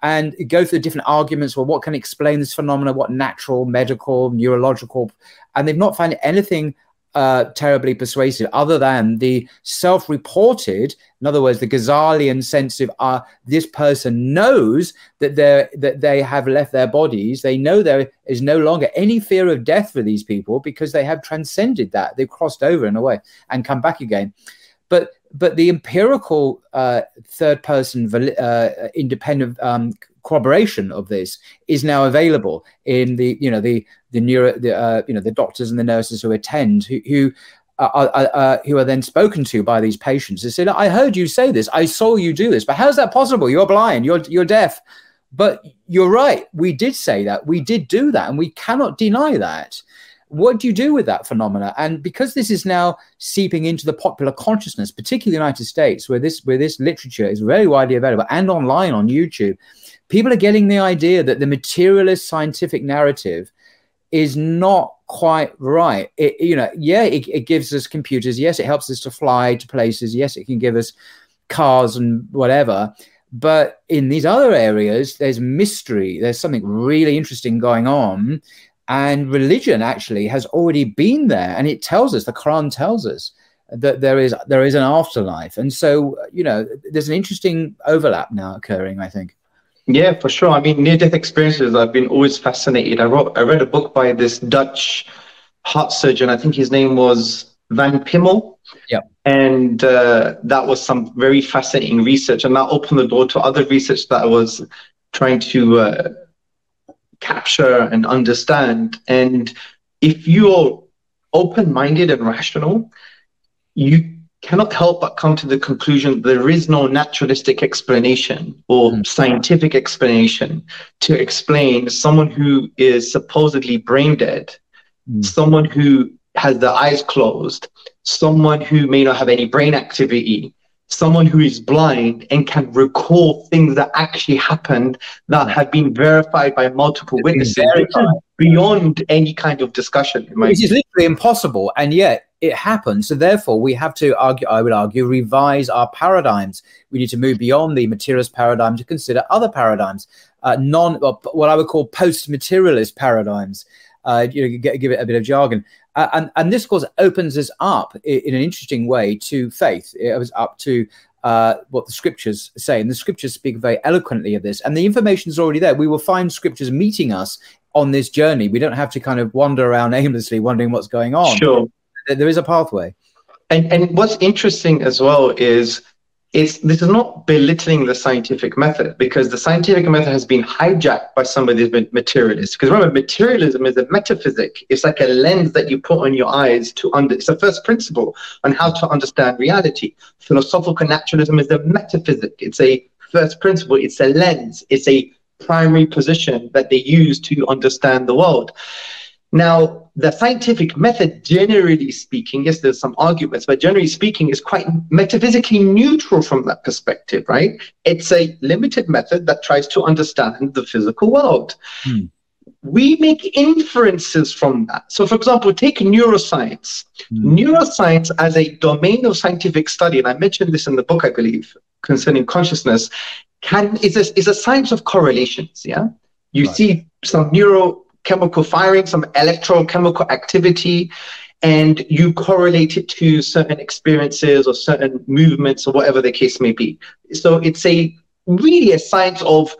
and go through the different arguments. Well, what can explain this phenomenon? What natural, medical, neurological, and they've not found anything uh, terribly persuasive, other than the self-reported, in other words, the Ghazalian sense of uh, this person knows that they that they have left their bodies. They know there is no longer any fear of death for these people because they have transcended that. They've crossed over in a way and come back again. But but the empirical uh, third person uh, independent um, corroboration of this is now available in the you know the the neuro the uh, you know the doctors and the nurses who attend who, who are, who are then spoken to by these patients. They say, "I heard you say this. I saw you do this. But how's that possible? You're blind. You're you're deaf." But you're right. We did say that. We did do that, and we cannot deny that. What do you do with that phenomena? And because this is now seeping into the popular consciousness, particularly the United States, where this where this literature is very widely available and online on YouTube, people are getting the idea that the materialist scientific narrative is not quite right. It, you know, yeah, it, it, gives us computers. Yes, it helps us to fly to places. Yes, it can give us cars and whatever. But in these other areas, there's mystery. There's something really interesting going on. And religion actually has already been there. And it tells us, the Quran tells us, that there is there is an afterlife. And so, you know, there's an interesting overlap now occurring, I think. Yeah, for sure. I mean, near-death experiences, I've been always fascinated. I wrote, I read a book by this Dutch heart surgeon. I think his name was Van Pimmel. Yeah. And uh, that was some very fascinating research. And that opened the door to other research that I was trying to uh, capture and understand. And if you're open minded and rational, you cannot help but come to the conclusion there is no naturalistic explanation or mm. scientific explanation to explain someone who is supposedly brain dead, mm. someone who has their eyes closed, someone who may not have any brain activity, someone who is blind and can recall things that actually happened that have been verified by multiple witnesses beyond any kind of discussion. Which is literally impossible, and yet it happens. So therefore, we have to argue. I would argue revise our paradigms. We need to move beyond the materialist paradigm to consider other paradigms, uh, non what I would call post-materialist paradigms. Uh, you know, give it a bit of jargon. Uh, and, and this, of course, opens us up in, in, an interesting way to faith. It was up to uh, what the scriptures say. And the scriptures speak very eloquently of this. And the information is already there. We will find scriptures meeting us on this journey. We don't have to kind of wander around aimlessly wondering what's going on. Sure. There is a pathway. And, and what's interesting as well is it's this is not belittling the scientific method because the scientific method has been hijacked by some of these materialists. Because remember, materialism is a metaphysic. It's like a lens that you put on your eyes to under. It's a first principle on how to understand reality. Philosophical naturalism is a metaphysic. It's a first principle. It's a lens. It's a primary position that they use to understand the world. Now, the scientific method, generally speaking, yes, there's some arguments, but generally speaking, is quite metaphysically neutral from that perspective, right? It's a limited method that tries to understand the physical world. Hmm. We make inferences from that. So, for example, take neuroscience. Hmm. Neuroscience as a domain of scientific study, and I mentioned this in the book, I believe, concerning consciousness, can is a, is a science of correlations. Yeah, you right. see some neuro chemical firing, some electrochemical activity, and you correlate it to certain experiences or certain movements or whatever the case may be. So it's a really a science of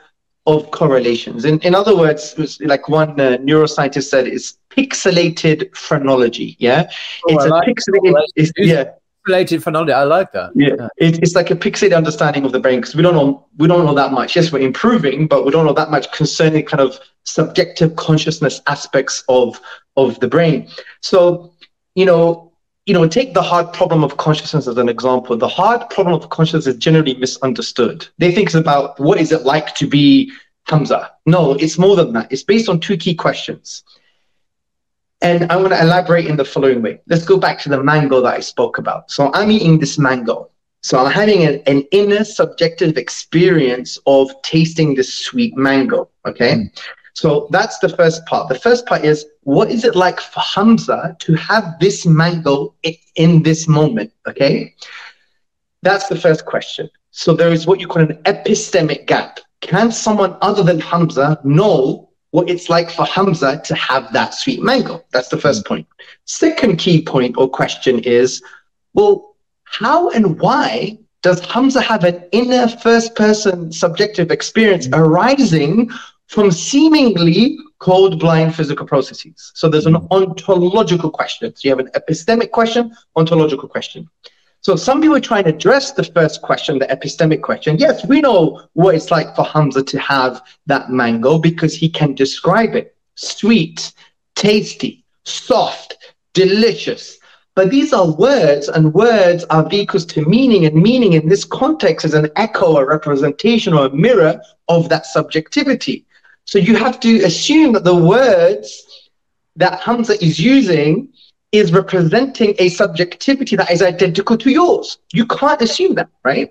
of correlations. In, in other words, like one uh, neuroscientist said, it's pixelated phrenology. Yeah, oh, it's I a like pixelated. It's, yeah, pixelated phrenology. I like that. Yeah, yeah. It, it's like a pixelated understanding of the brain because we don't know we don't know that much. Yes, we're improving, but we don't know that much concerning kind of subjective consciousness aspects of of the brain. So, you know, you know, take the hard problem of consciousness as an example. The hard problem of consciousness is generally misunderstood. They think it's about what is it like to be Hamza. No, it's more than that. It's based on two key questions. And I want to elaborate in the following way. Let's go back to the mango that I spoke about. So I'm eating this mango. So I'm having an, an inner subjective experience of tasting this sweet mango. Okay. Mm. So that's the first part. The first part is what is it like for Hamza to have this mango in this moment? Okay. That's the first question. So there is what you call an epistemic gap. Can someone other than Hamza know what it's like for Hamza to have that sweet mango? That's the first point. Second key point or question is well, how and why does Hamza have an inner first person subjective experience arising from seemingly cold, blind physical processes. So there's an ontological question. So you have an epistemic question, ontological question. So some people try and address the first question, the epistemic question. Yes, we know what it's like for Hamza to have that mango because he can describe it. Sweet, tasty, soft, delicious. But these are words, and words are vehicles to meaning, and meaning in this context is an echo, a representation, or a mirror of that subjectivity. So you have to assume that the words that Hamza is using is representing a subjectivity that is identical to yours. You can't assume that, right?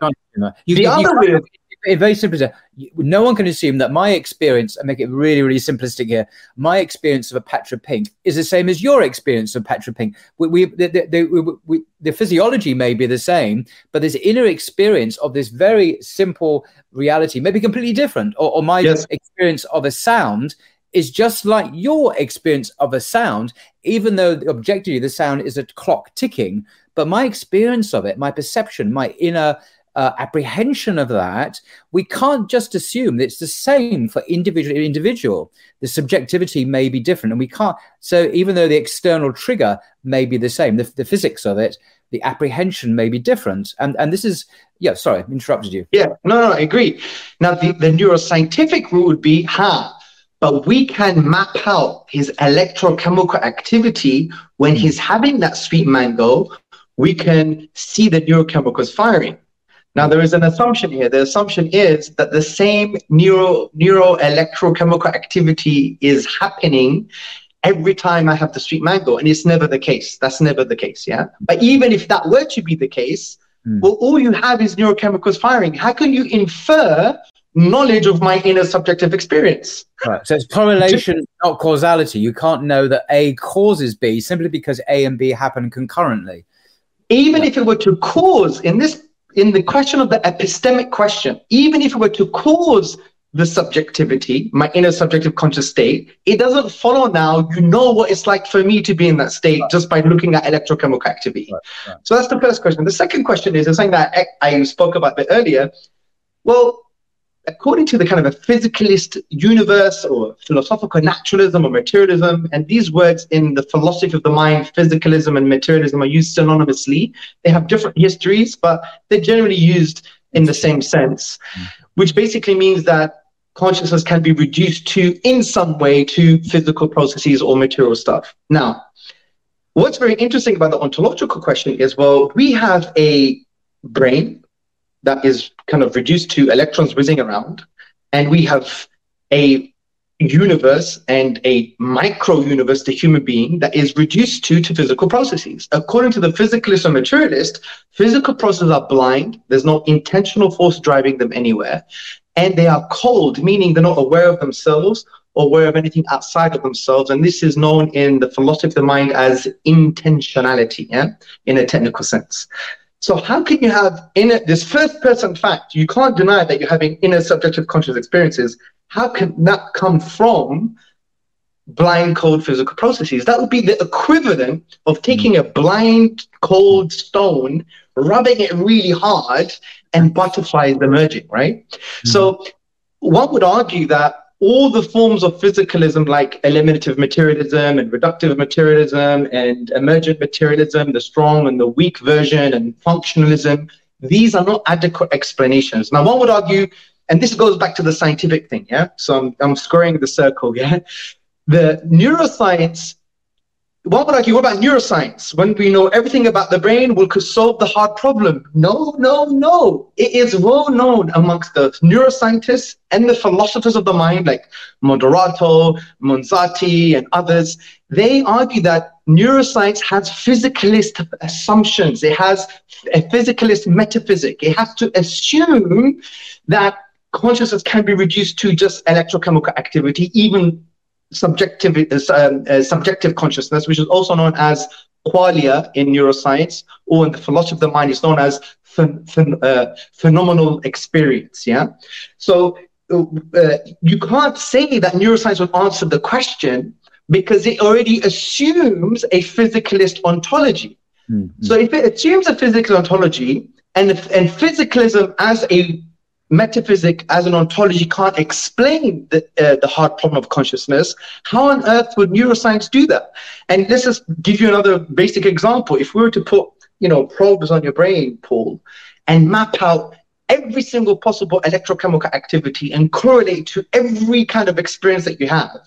You, the you, other way of very simply, no one can assume that my experience, and make it really, really simplistic here, my experience of a patch of pink is the same as your experience of patch of pink. We, we, the, the, we, we, the physiology may be the same, but this inner experience of this very simple reality may be completely different. Or, or my yes. experience of a sound is just like your experience of a sound, even though objectively the sound is a clock ticking. But my experience of it, my perception, my inner uh, apprehension of that, we can't just assume that it's the same for individual individual. The subjectivity may be different, and we can't. So even though the external trigger may be the same, the, the physics of it, the apprehension may be different. And and this is yeah. Sorry, interrupted you. Yeah, no, no, I agree. Now the, the neuroscientific rule would be ha. But we can map out his electrochemical activity when he's having that sweet mango. We can see the neurochemicals firing. Now, there is an assumption here. The assumption is that the same neuro, neuro electrochemical activity is happening every time I have the sweet mango, and it's never the case. That's never the case, yeah? But even if that were to be the case, mm. well, all you have is neurochemicals firing. How can you infer knowledge of my inner subjective experience? Right. So it's correlation, not causality. You can't know that A causes B simply because A and B happen concurrently. Even if it were to cause, in this in the question of the epistemic question, even if it were to cause the subjectivity, my inner subjective conscious state, it doesn't follow now. You know what it's like for me to be in that state right. just by looking at electrochemical activity. Right, right. So that's the first question. The second question is, is something that I spoke about a bit earlier. Well, according to the kind of a physicalist universe or philosophical naturalism or materialism, and these words in the philosophy of the mind, physicalism and materialism are used synonymously. They have different histories, but they're generally used in the same sense, hmm. which basically means that consciousness can be reduced to, in some way, to physical processes or material stuff. Now, what's very interesting about the ontological question is well, we have a brain that is kind of reduced to electrons whizzing around, and we have a universe and a micro universe, the human being, that is reduced to, to physical processes. According to the physicalist or materialist, physical processes are blind, there's no intentional force driving them anywhere, and they are cold, meaning they're not aware of themselves or aware of anything outside of themselves. And this is known in the philosophy of the mind as intentionality, yeah, in a technical sense. So how can you have inner this first person fact? You can't deny that you're having inner subjective conscious experiences. How can that come from blind cold physical processes? That would be the equivalent of taking a blind cold stone, rubbing it really hard, and butterflies emerging, right? Mm-hmm. So one would argue that all the forms of physicalism like eliminative materialism and reductive materialism and emergent materialism, the strong and the weak version and functionalism, these are not adequate explanations. Now, one would argue, and this goes back to the scientific thing, yeah? So I'm, I'm squaring the circle, yeah? The neuroscience what would argue, what about neuroscience? When we know everything about the brain, we could solve the hard problem. No, no, no. It is well known amongst the neuroscientists and the philosophers of the mind, like Moderato, Monzati, and others. They argue that neuroscience has physicalist assumptions. It has a physicalist metaphysic. It has to assume that consciousness can be reduced to just electrochemical activity, even subjective, um, uh, subjective consciousness, which is also known as qualia in neuroscience, or in the philosophy of the mind, is known as uh, phenomenal experience. Yeah. So uh, you can't say that neuroscience will answer the question because it already assumes a physicalist ontology. Mm-hmm. So if it assumes a physical ontology and, and physicalism as a metaphysic as an ontology can't explain the, uh, the hard problem of consciousness, how on earth would neuroscience do that? And let's just give you another basic example. If we were to put, you know, probes on your brain, Paul, and map out every single possible electrochemical activity and correlate to every kind of experience that you have,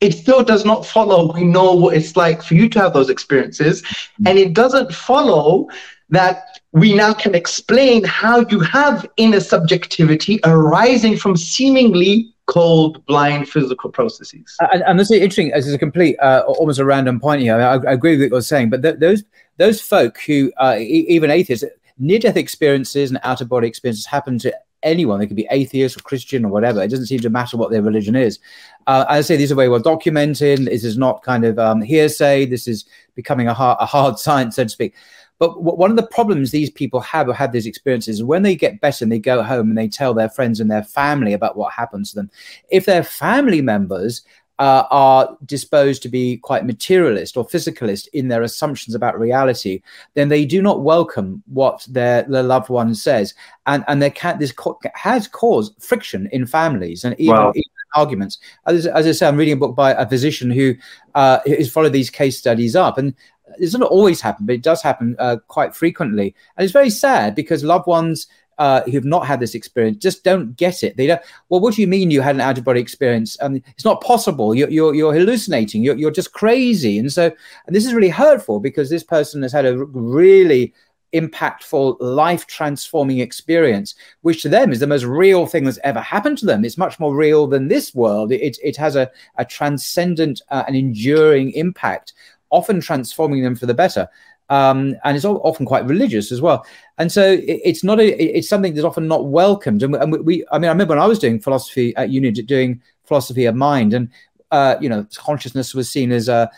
it still does not follow we know what it's like for you to have those experiences. And it doesn't follow that we now can explain how you have inner subjectivity arising from seemingly cold, blind physical processes. And, and this is interesting. This is a complete, uh, almost a random point here. I, I, agree with what you're saying, but th- those those folk who, uh, e- even atheists, near-death experiences and out-of-body experiences happen to anyone. They could be atheist or Christian or whatever. It doesn't seem to matter what their religion is. Uh, I say these are very well documented. This is not kind of um, hearsay. This is becoming a hard, a hard [laughs] science, so to speak. But one of the problems these people have or have these experiences when they get better and they go home and they tell their friends and their family about what happens to them. If their family members uh, are disposed to be quite materialist or physicalist in their assumptions about reality, then they do not welcome what their, their loved one says, and and there can this co- has caused friction in families and even, Wow. even arguments. As, as I say, I'm reading a book by a physician who uh, has followed these case studies up, and it's not always happen, but it does happen uh, quite frequently, and it's very sad because loved ones uh, who've not had this experience just don't get it. They don't. Well, what do you mean you had an out of body experience? Um, it's not possible. You're you're, you're hallucinating. You're you're just crazy. And so, and this is really hurtful because this person has had a really impactful, life transforming experience, which to them is the most real thing that's ever happened to them. It's much more real than this world. It, it has a, a transcendent uh, and enduring impact, often transforming them for the better. Um, and it's often quite religious as well. And so it, it's not a, it- it's something that's often not welcomed. And, we- and we, we, I mean, I remember when I was doing philosophy at uni, doing philosophy of mind, and uh, you know, consciousness was seen as a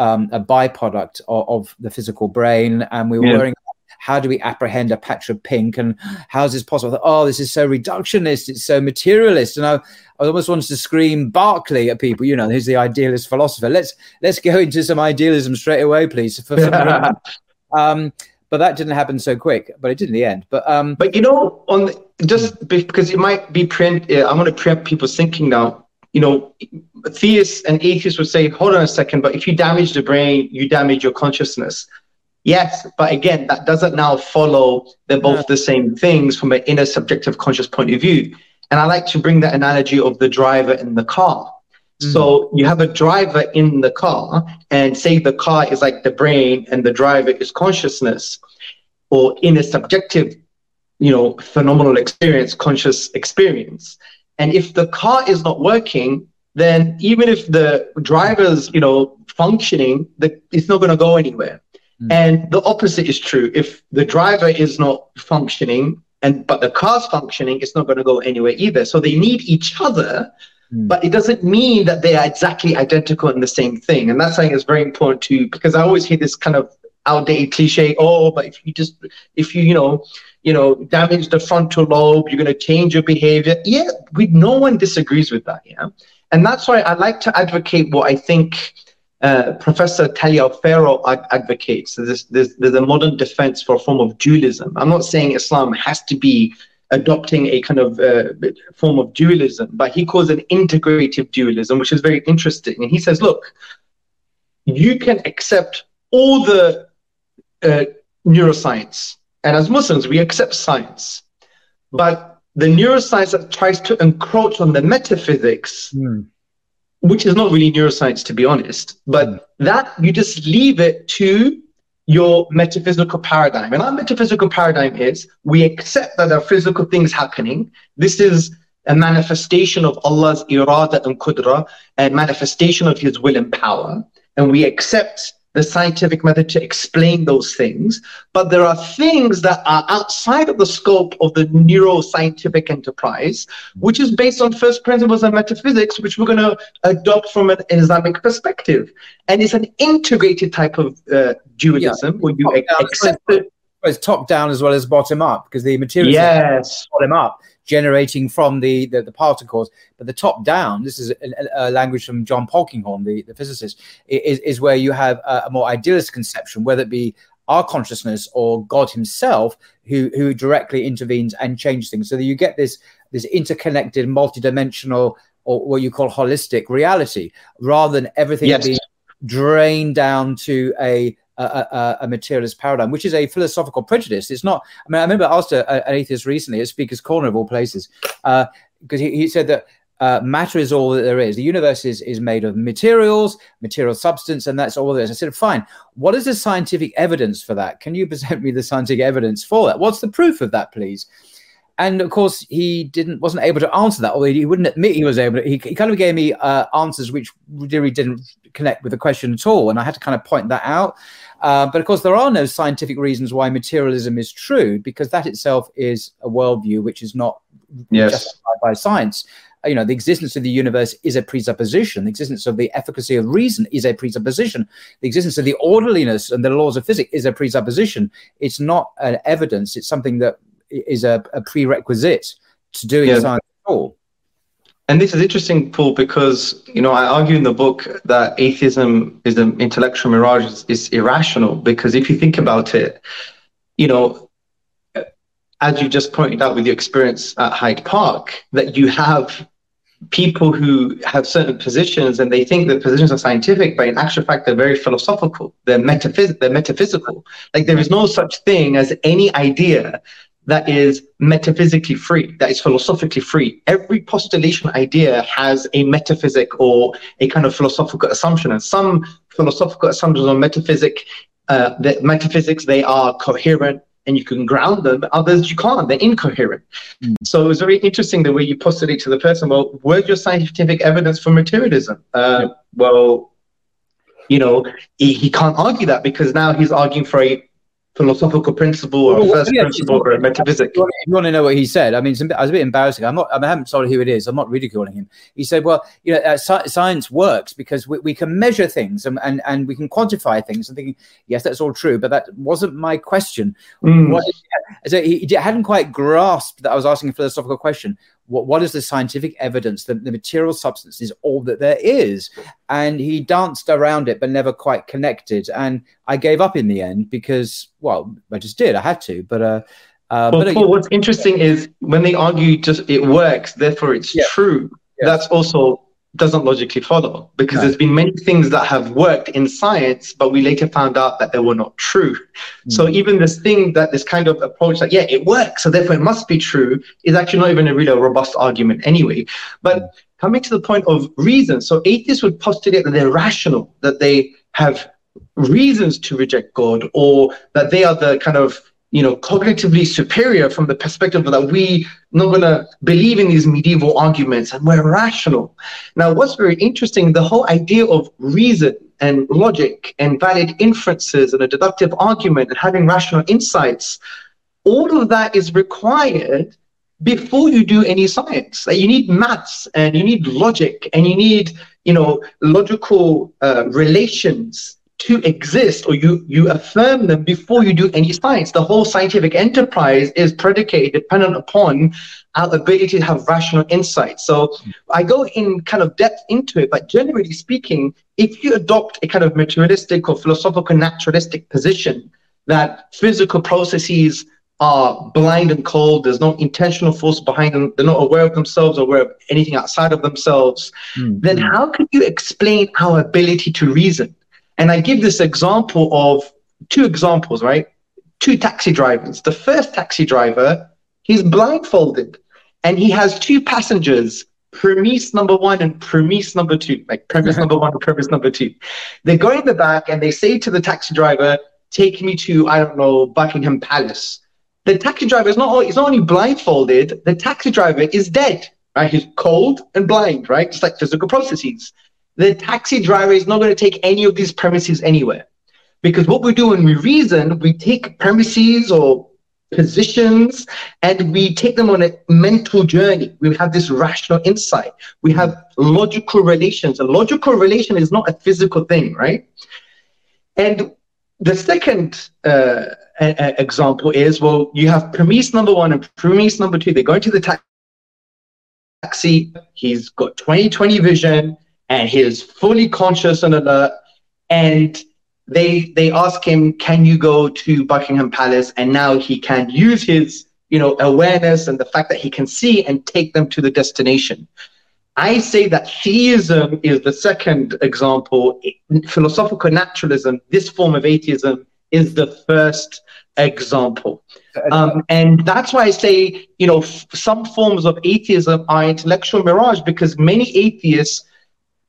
um, a byproduct of, of the physical brain, and we were Yeah. worrying how do we apprehend a patch of pink and how is this possible? Thought, oh, this is so reductionist, it's so materialist. And I, I almost wanted to scream Berkeley at people, you know, who's the idealist philosopher. Let's let's go into some idealism straight away, please. [laughs] Um, but that didn't happen so quick, but it did in the end. But um, But you know, on the, just because it might be print, uh, I'm going to preempt people's thinking now. You know, theists and atheists would say, "Hold on a second, but if you damage the brain, you damage your consciousness." Yes, but again, that doesn't now follow they're both the same things from an inner subjective conscious point of view. And I like to bring that analogy of the driver in the car. Mm. So you have a driver in the car, and say the car is like the brain and the driver is consciousness, or inner subjective you know, phenomenal experience, conscious experience. And if the car is not working, then even if the driver's, you know, functioning, the, it's not going to go anywhere. Hmm. And the opposite is true. If the driver is not functioning and but the car's functioning, it's not going to go anywhere either. So they need each other, hmm. but it doesn't mean that they are exactly identical in the same thing. And that's something that's very important too, because I always hear this kind of outdated cliche, oh, but if you just if you, you know, you know, damage the frontal lobe, you're going to change your behavior. Yeah, we no one disagrees with that. Yeah, and that's why I like to advocate what I think uh, Professor Taliaferro ad- advocates. There's, there's there's a modern defense for a form of dualism. I'm not saying Islam has to be adopting a kind of uh, form of dualism, but he calls it integrative dualism, which is very interesting. And he says, look, you can accept all the uh, neuroscience. And as Muslims, we accept science. But the neuroscience that tries to encroach on the metaphysics, which is not really neuroscience, to be honest, but hmm. that you just leave it to your metaphysical paradigm. And our metaphysical paradigm is we accept that there are physical things happening. This is a manifestation of Allah's irada and qudra, and manifestation of His will and power. And we accept the scientific method to explain those things. But there are things that are outside of the scope of the neuroscientific enterprise, which is based on first principles and metaphysics, which we're going to adopt from an Islamic perspective. And it's an integrated type of uh, dualism where you accept it. it's top down as well as bottom up because the materials Yes. bottom up generating from the, the, the particles but the top down this is a, a language from john polkinghorne the, the physicist is, is where you have a, a more idealist conception whether it be our consciousness or god himself who who directly intervenes and changes things so that you get this this interconnected multidimensional or what you call holistic reality rather than everything Yes. being drained down to a a, a, materialist paradigm, which is a philosophical prejudice. It's not. I mean, I remember I asked a, an atheist recently at Speaker's Corner of all places, because he, he said that uh, matter is all that there is. The universe is is made of materials, material substance, and that's all there is. I said, fine. What is the scientific evidence for that? Can you present me the scientific evidence for that? What's the proof of that, please? And of course, he didn't wasn't able to answer that, although he wouldn't admit he was able to. He, he kind of gave me uh, answers which really didn't connect with the question at all, and I had to kind of point that out. Uh, but of course, there are no scientific reasons why materialism is true, because that itself is a worldview which is not Yes. justified by science. You know, the existence of the universe is a presupposition. The existence of the efficacy of reason is a presupposition. The existence of the orderliness and the laws of physics is a presupposition. It's not an evidence. It's something that is a, a prerequisite to doing Yeah. science at all. And this is interesting, Paul, because you know I argue in the book that atheism is an intellectual mirage is, is irrational because if you think about it, you know, as you just pointed out with your experience at Hyde Park, that you have people who have certain positions and they think the positions are scientific, but in actual fact they're very philosophical. They're metaphys- they're metaphysical. Like there is no such thing as any idea that is metaphysically free, that is philosophically free. Every postulation idea has a metaphysic or a kind of philosophical assumption. And some philosophical assumptions on metaphysic, uh, the metaphysics, they are coherent and you can ground them. Others you can't; they're incoherent. Mm. So it was very interesting the way you postulate to the person. Well, where's your scientific evidence for materialism? Uh, yeah. Well, you know, he, he can't argue that because now he's arguing for a philosophical principle or well, first yeah, principle or a metaphysic. You you want to know what he said? I mean, I was a bit embarrassing. I'm not. I, mean, I haven't told who it is. I'm not ridiculing him. He said, "Well, you know, uh, science works because we, we can measure things and, and and we can quantify things." And thinking, yes, that's all true, but that wasn't my question. Mm. What, so he, he hadn't quite grasped that I was asking a philosophical question what, what is the scientific evidence that the material substance is all that there is? And he danced around it, but never quite connected. And I gave up in the end because, well, I just did. I had to. But, uh, uh, well, but, Paul, what's interesting is when they argue just it works, therefore it's yeah. true. Yeah. That's also doesn't logically follow because no. there's been many things that have worked in science, but we later found out that they were not true. Mm. So even this thing that this kind of approach that, yeah, it works, so therefore it must be true, is actually not even a really robust argument anyway. But mm. coming to the point of reason, so atheists would postulate that they're rational, that they have reasons to reject God, or that they are the kind of you know, cognitively superior from the perspective that we not going to believe in these medieval arguments and we're rational. Now, what's very interesting, the whole idea of reason and logic and valid inferences and a deductive argument and having rational insights, all of that is required before you do any science. Like you need maths and you need logic and you need, you know, logical uh, relations to exist or you you affirm them before you do any science the whole scientific enterprise is predicated dependent upon our ability to have rational insight so i go in kind of depth into it but generally speaking if you adopt a kind of materialistic or philosophical naturalistic position that physical processes are blind and cold. There's no intentional force behind them. They're not aware of themselves or aware of anything outside of themselves. Mm-hmm. Then how can you explain our ability to reason? And I give this example of two examples, right? Two taxi drivers. The first taxi driver, he's blindfolded and he has two passengers, premise number one and premise number two, like premise number one and premise number two. They go in the back and they say to the taxi driver, take me to, I don't know, Buckingham Palace. The taxi driver is not, not only blindfolded, the taxi driver is dead, right? He's cold and blind, right? Just like physical processes the taxi driver is not going to take any of these premises anywhere. Because what we do when we reason, we take premises or positions and we take them on a mental journey. We have this rational insight. We have logical relations. A logical relation is not a physical thing, right? And the second uh, a- a example is well, you have premise number one and premise number two. They go into the taxi. He's got 20/20 vision and he is fully conscious and alert. And they they ask him, "Can you go to Buckingham Palace?" And now he can use his you know awareness and the fact that he can see and take them to the destination. I say that theism is the second example. Philosophical naturalism, this form of atheism, is the first example. Um, and that's why I say, you know, f- some forms of atheism are intellectual mirage because many atheists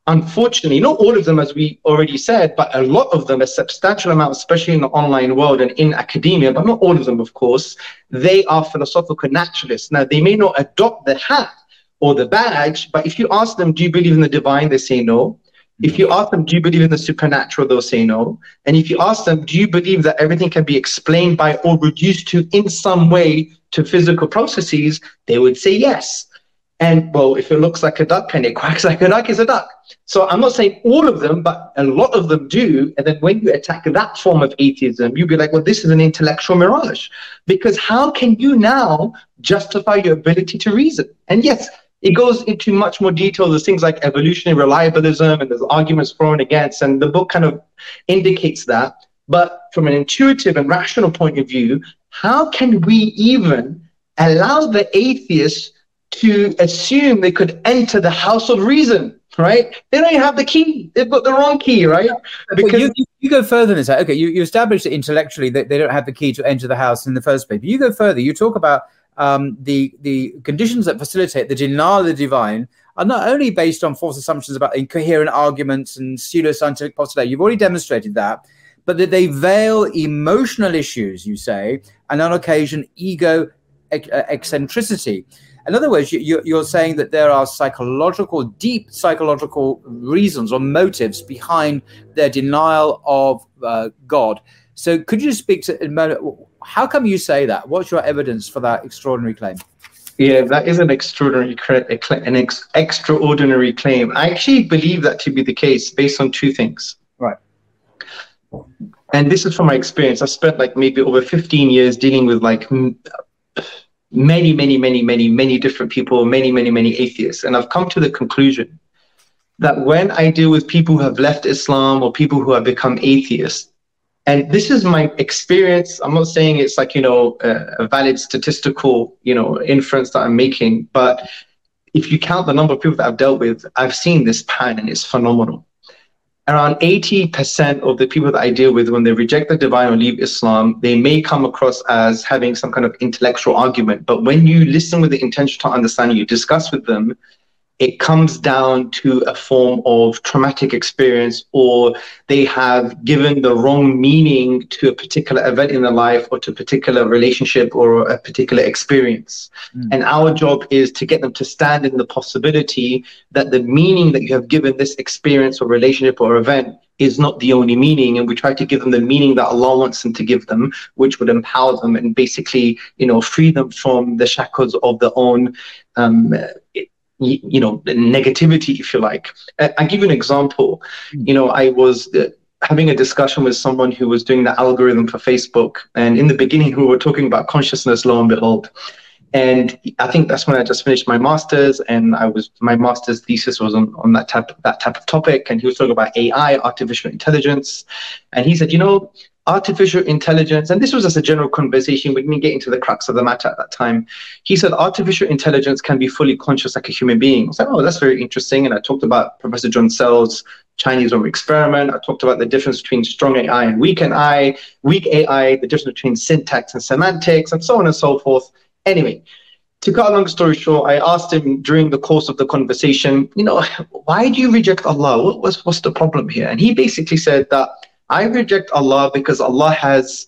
unfortunately, not all of them, as we already said, but a lot of them, a substantial amount, especially in the online world and in academia, but not all of them, of course, they are philosophical naturalists. Now, they may not adopt the hat or the badge, but if you ask them, do you believe in the divine? They say no. If you ask them, do you believe in the supernatural? They'll say no. And if you ask them, do you believe that everything can be explained by or reduced to in some way to physical processes? They would say yes. And well, if it looks like a duck and it quacks like a duck, it's a duck. So I'm not saying all of them, but a lot of them do. And then when you attack that form of atheism, you'll be like, well, this is an intellectual mirage. Because how can you now justify your ability to reason? And yes, it goes into much more detail. There's things like evolutionary reliabilism and there's arguments for and against, and the book kind of indicates that. But from an intuitive and rational point of view, how can we even allow the atheists to assume they could enter the house of reason? Right? They don't have the key. They've got the wrong key, right? Because you, you, go further than that. okay, you, you establish it intellectually that they don't have the key to enter the house in the first place. But you go further. You talk about um, the the conditions that facilitate the denial of the divine are not only based on false assumptions about incoherent arguments and pseudoscientific postulate. You've already demonstrated that, but that they veil emotional issues. You say, and on occasion, ego uh, eccentricity. In other words, you, you're saying that there are psychological, deep psychological reasons or motives behind their denial of uh, God. So, could you speak to how come you say that? What's your evidence for that extraordinary claim? Yeah, that is an extraordinary an ex- extraordinary claim. I actually believe that to be the case based on two things. Right. And this is from my experience. I spent like maybe over 15 years dealing with like many, many, many, many, many different people, many, many, many atheists. And I've come to the conclusion that when I deal with people who have left Islam or people who have become atheists, and this is my experience i'm not saying it's like you know a, a, valid statistical you know inference that i'm making but if you count the number of people that i've dealt with i've seen this pattern and it's phenomenal around 80% of the people that i deal with when they reject the divine or leave islam they may come across as having some kind of intellectual argument. But when you listen with the intention to understand you discuss with them it comes down to a form of traumatic experience or they have given the wrong meaning to a particular event in their life or to a particular relationship or a particular experience. Mm. And our job is to get them to stand in the possibility that the meaning that you have given this experience or relationship or event is not the only meaning and we try to give them the meaning that Allah wants them to give them which would empower them and basically you know free them from the shackles of their own um, you know negativity if you like. I give you an example. You know i was uh, having a discussion with someone who was doing the algorithm for facebook and in the beginning we were talking about consciousness lo and behold. And i think that's when i just finished my master's and i was my master's thesis was on, on that type that type of topic. And he was talking about ai artificial intelligence. And he said you know artificial intelligence, and this was just a general conversation, we didn't get into the crux of the matter at that time. He said artificial intelligence can be fully conscious like a human being. I was like, oh, that's very interesting. And I talked about Professor John Searle's Chinese room experiment. I talked about the difference between strong AI and weak AI, weak AI, the difference between syntax and semantics, and so on and so forth. Anyway, to cut a long story short, I asked him during the course of the conversation, you know, [laughs] why do you reject Allah? What was what's the problem here? And he basically said that I reject Allah because Allah has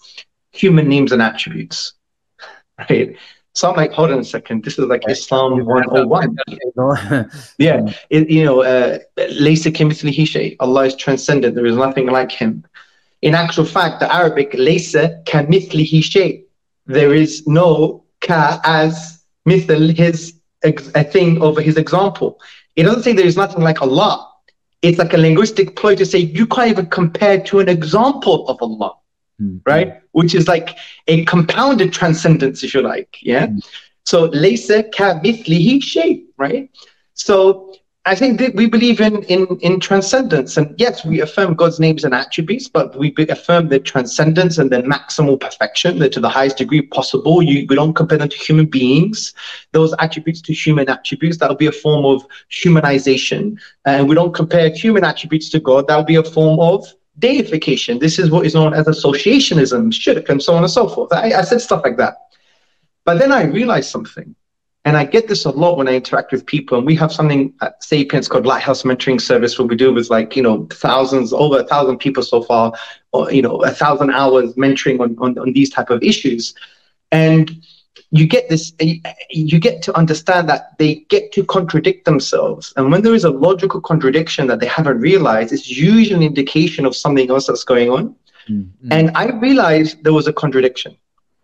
human names and attributes. Right? So I'm like, hold on a second. This is like Islam 101. [laughs] [laughs] yeah. It, you know, uh, Allah is transcendent. There is nothing like him. In actual fact, the Arabic laysa kamithlihi shay. There is no ka as mithl his a thing over his example. It doesn't say there is nothing like Allah it's like a linguistic ploy to say you can't even compare to an example of Allah, mm-hmm. right? Which is like a compounded transcendence, if you like. Yeah. Mm-hmm. So laysa ka mithlihi shay, right? So I think that we believe in, in, in transcendence. And yes, we affirm God's names and attributes, but we affirm their transcendence and their maximal perfection, that to the highest degree possible. You, we don't compare them to human beings, those attributes to human attributes. That would be a form of humanization. And we don't compare human attributes to God. That would be a form of deification. This is what is known as associationism, shirk, and so on and so forth. I, I said stuff like that. But then I realized something and I get this a lot when I interact with people. And we have something at Sapience called Lighthouse Mentoring Service where we do with like, you know, thousands, over a thousand people so far, or, you know, a thousand hours mentoring on, on, on these type of issues. And you get this, you get to understand that they get to contradict themselves. And when there is a logical contradiction that they haven't realized, it's usually an indication of something else that's going on. Mm-hmm. And I realized there was a contradiction.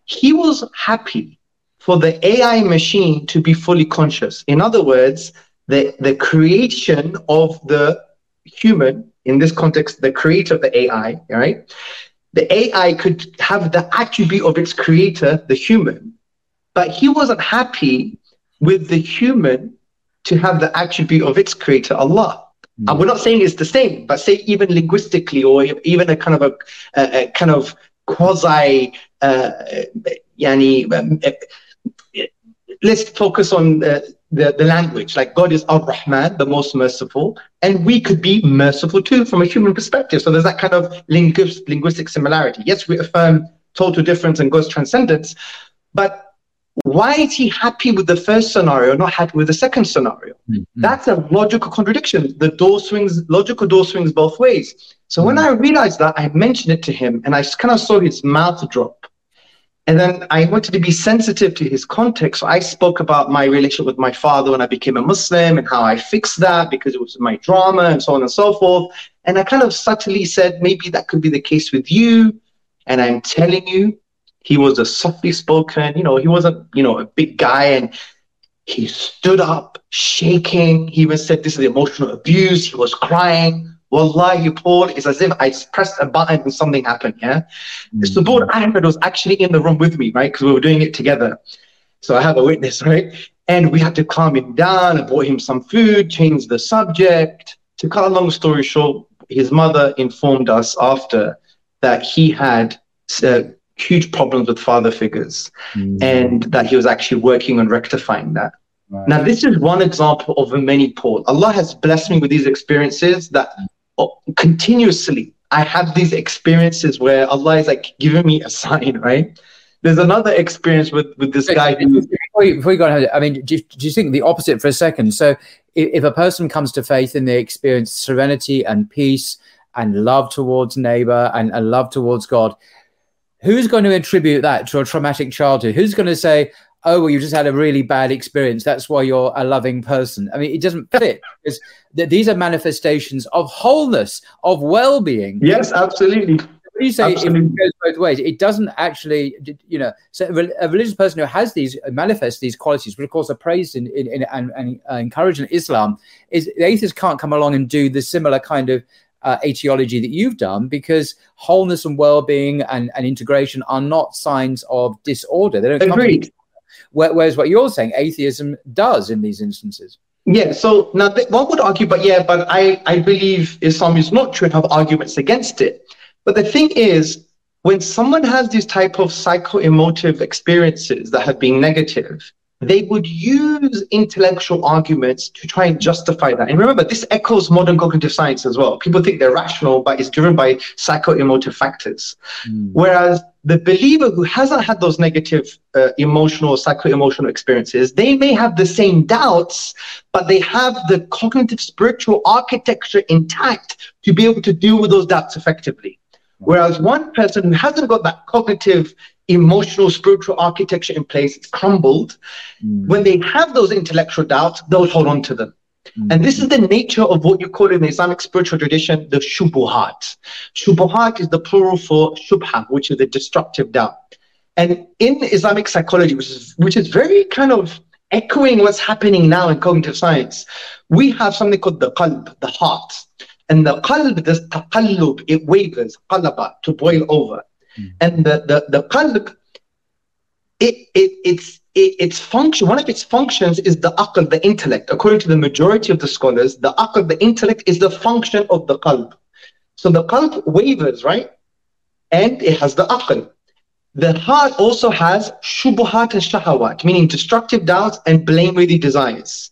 He was happy for the AI machine to be fully conscious. In other words, the, the creation of the human, in this context, the creator of the AI, right? The AI could have the attribute of its creator, the human, but he wasn't happy with the human to have the attribute of its creator, Allah. Mm. And we're not saying it's the same, but say even linguistically or even a kind of a, a, a kind of quasi, uh, yani, um, let's focus on the, the, the language. Like God is Ar-Rahman, the most merciful, and we could be merciful too from a human perspective. So there's that kind of linguist, linguistic similarity. Yes, we affirm total difference and God's transcendence, but why is he happy with the first scenario, not happy with the second scenario? Mm-hmm. That's a logical contradiction. The door swings, logical door swings both ways. So when I realized that, I mentioned it to him and I kind of saw his mouth drop. And then I wanted to be sensitive to his context. So I spoke about my relationship with my father when I became a Muslim and how I fixed that because it was my drama and so on and so forth. And I kind of subtly said, maybe that could be the case with you. And I'm telling you, he was a softly spoken, you know, he wasn't, you know, a big guy and he stood up shaking. He even said, this is emotional abuse. He was crying. Wallahi, Paul, it's as if I pressed a button and something happened, yeah? Mm-hmm. Subboor Ahmad was actually in the room with me, right? Because we were doing it together. So I have a witness, right? And we had to calm him down. I bought him some food, changed the subject. To cut a long story short, his mother informed us after that he had uh, huge problems with father figures mm. and that he was actually working on rectifying that. Right. Now, this is one example of many, Paul. Allah has blessed me with these experiences that Oh, continuously I have these experiences where Allah is like giving me a sign, right? There's another experience with, with this guy. Before you, before you go I mean, do, do you think the opposite for a second? So, if, if a person comes to faith and they experience serenity and peace and love towards neighbor and, and love towards God, who's going to attribute that to a traumatic childhood? Who's going to say, oh, well, you just had a really bad experience. That's why you're a loving person. I mean, it doesn't fit [laughs] because th- these are manifestations of wholeness, of well being. Yes, absolutely. When you say it goes both ways, it doesn't actually, you know, so a religious person who has these, manifests these qualities, which of course are praised in, in, in and, and uh, encouraged in Islam, is the atheist can't come along and do the similar kind of uh, etiology that you've done because wholeness and well-being and, and integration are not signs of disorder. They don't Agreed. Whereas what you're saying, atheism does in these instances. Yeah, so now th- one would argue, but yeah, but I, I believe Islam is not true and have arguments against it. But the thing is, when someone has these type of psycho-emotive experiences that have been negative, they would use intellectual arguments to try and justify that. And remember, this echoes modern cognitive science as well. People think they're rational, but it's driven by psycho-emotive factors. Mm. Whereas the believer who hasn't had those negative uh, emotional, psycho-emotional experiences, they may have the same doubts, but they have the cognitive spiritual architecture intact to be able to deal with those doubts effectively. Whereas one person who hasn't got that cognitive emotional spiritual architecture in place it's crumbled. Mm. when they have those intellectual doubts they'll hold on to them. Mm. and this is the nature of what you call in the islamic spiritual tradition the shubuhat. Shubuhat is the plural for shubha which is the destructive doubt. And in islamic psychology which is which is very kind of echoing what's happening now in cognitive science we have something called the qalb the heart. And the qalb this taqallub it wavers qalaba to boil over Mm. And the, the, the qalb, it, it, it's, it, its function, one of its functions is the aql, the intellect. According to the majority of the scholars, the aql, the intellect, is the function of the qalb. So the qalb wavers, right? And it has the aql. The heart also has shubuhat and shahawat, meaning destructive doubts and blameworthy desires.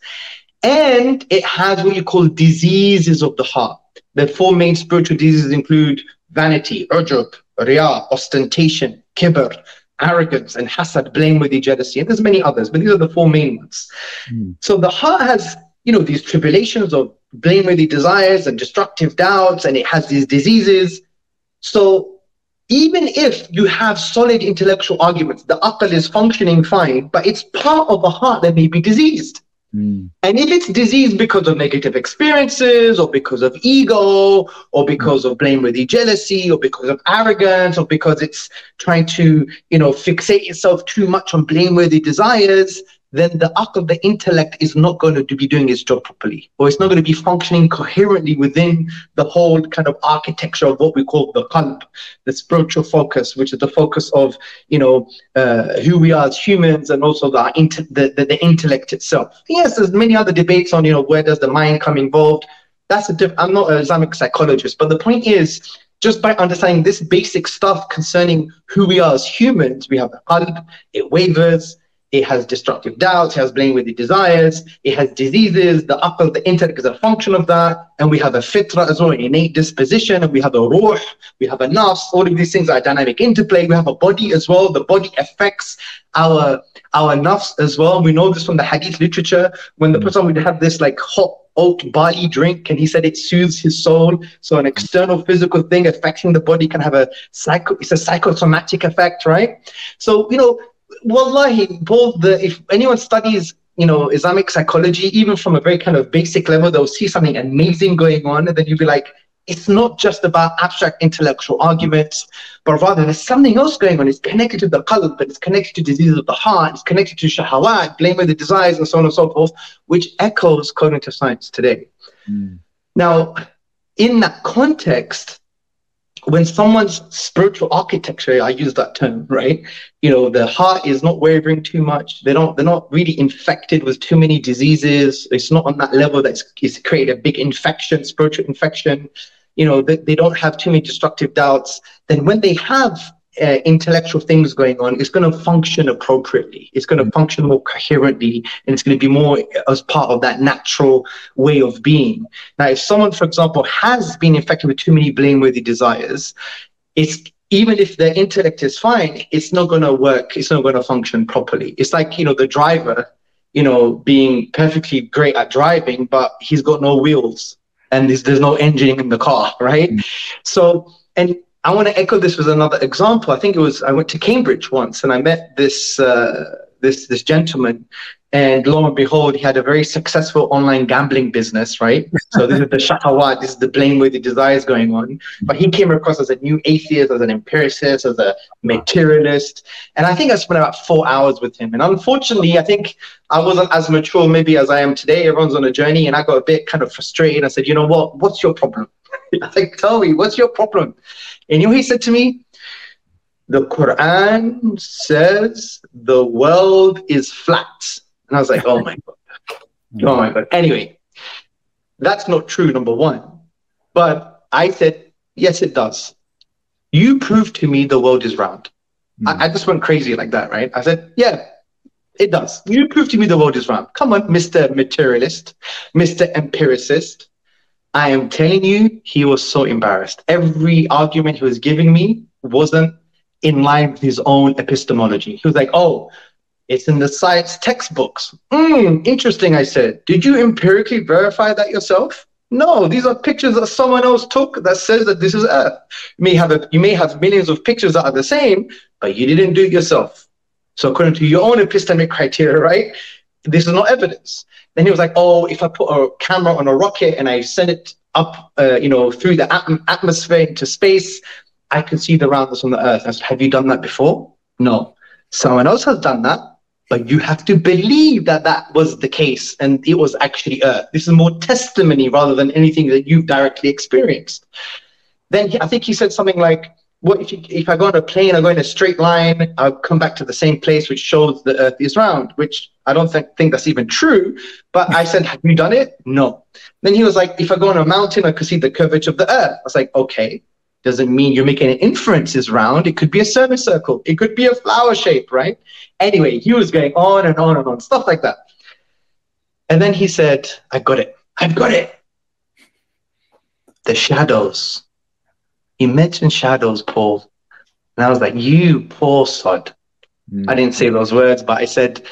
And it has what you call diseases of the heart. The four main spiritual diseases include vanity, ujub, riyah, ostentation, kibr, arrogance, and hasad, blameworthy jealousy. And there's many others, but these are the four main ones. Mm. So the heart has, you know, these tribulations of blameworthy desires and destructive doubts, and it has these diseases. So even if you have solid intellectual arguments, the aql is functioning fine, but it's part of a heart that may be diseased. Mm. And if it's disease because of negative experiences, or because of ego, or because mm. of blameworthy jealousy, or because of arrogance, or because it's trying to, you know, fixate itself too much on blameworthy desires, then the aql, of the intellect, is not going to be doing its job properly, or it's not going to be functioning coherently within the whole kind of architecture of what we call the qalb, the spiritual focus, which is the focus of you know uh, who we are as humans, and also the, the, the the intellect itself. Yes, there's many other debates on you know where does the mind come involved. That's a diff- I'm not an Islamic psychologist, but the point is just by understanding this basic stuff concerning who we are as humans, we have the qalb, it wavers, it has destructive doubts, it has blame with the desires, it has diseases, the aql, the intellect is a function of that, and we have a fitra as well, innate disposition, and we have a ruh, we have a nafs, all of these things are dynamic interplay, we have a body as well, the body affects our our nafs as well. We know this from the hadith literature, when the hmm. person would have this like hot oat barley drink and he said it soothes his soul. So an external physical thing affecting the body can have a psycho it's a psychosomatic effect right? So you know wallahi, both the if anyone studies you know Islamic psychology, even from a very kind of basic level, they'll see something amazing going on, and then you'll be like, it's not just about abstract intellectual arguments, but rather there's something else going on. It's connected to the qalb, but it's connected to diseases of the heart, it's connected to shahawat, the desires, and so on and so forth, which echoes cognitive science today. Mm. Now, in that context, when someone's spiritual architecture, I use that term, right? You know, the heart is not wavering too much. They don't, they're not really infected with too many diseases. It's not on that level that's it's created a big infection, spiritual infection. You know, they, they don't have too many destructive doubts. Then when they have uh, intellectual things going on, it's going to function appropriately. It's going to mm. function more coherently, and it's going to be more as part of that natural way of being. Now, if someone, for example, has been infected with too many blameworthy desires, it's even if their intellect is fine, it's not going to work. It's not going to function properly. It's like you know the driver, you know, being perfectly great at driving, but he's got no wheels and there's, there's no engine in the car, [laughs] right? Mm. So and I want to echo this with another example. I think it was I went to Cambridge once and I met this uh, this this gentleman, and lo and behold, he had a very successful online gambling business, right? So this is the shahawat, this is the blameworthy desires going on. But he came across as a new atheist, as an empiricist, as a materialist, and I think I spent about four hours with him. And unfortunately, I think I wasn't as mature maybe as I am today. Everyone's on a journey, and I got a bit kind of frustrated. I said, you know what? What's your problem? [laughs] I think, tell me, what's your problem? And you know, he said to me, the Quran says the world is flat. And I was like, oh my God. [laughs] Oh my God. Anyway, that's not true, number one. But I said, yes, it does. You prove to me the world is round. Mm. I, I just went crazy like that, right? I said, yeah, it does. You prove to me the world is round. Come on, Mr. Materialist, Mr. Empiricist. I am telling you, he was so embarrassed. Every argument he was giving me wasn't in line with his own epistemology. He was like, oh, it's in the science textbooks. Hmm, interesting, I said. Did you empirically verify that yourself? No, these are pictures that someone else took that says that this is Earth. You may have a, you may have millions of pictures that are the same, but you didn't do it yourself. So according to your own epistemic criteria, right? This is not evidence. Then he was like, oh, if I put a camera on a rocket and I send it up, uh, you know, through the atmosphere into space, I can see the roundness on the Earth. I said, have you done that before? No. Someone else has done that, but you have to believe that that was the case and it was actually Earth. This is more testimony rather than anything that you've directly experienced. Then he, I think he said something like, what if, you, if I go on a plane, I go in a straight line, I'll come back to the same place, which shows the Earth is round, which I don't think, think that's even true. But I said, Have you done it? No. Then he was like, If I go on a mountain, I could see the curvature of the Earth. I was like, Okay, doesn't mean you're making an inference round. It could be a semicircle, it could be a flower shape, right? Anyway, he was going on and on and on, stuff like that. And then he said, I got it. I've got it. The shadows he mentioned shadows, Paul. And I was like, you poor sod. Mm. I didn't say those words, but I said,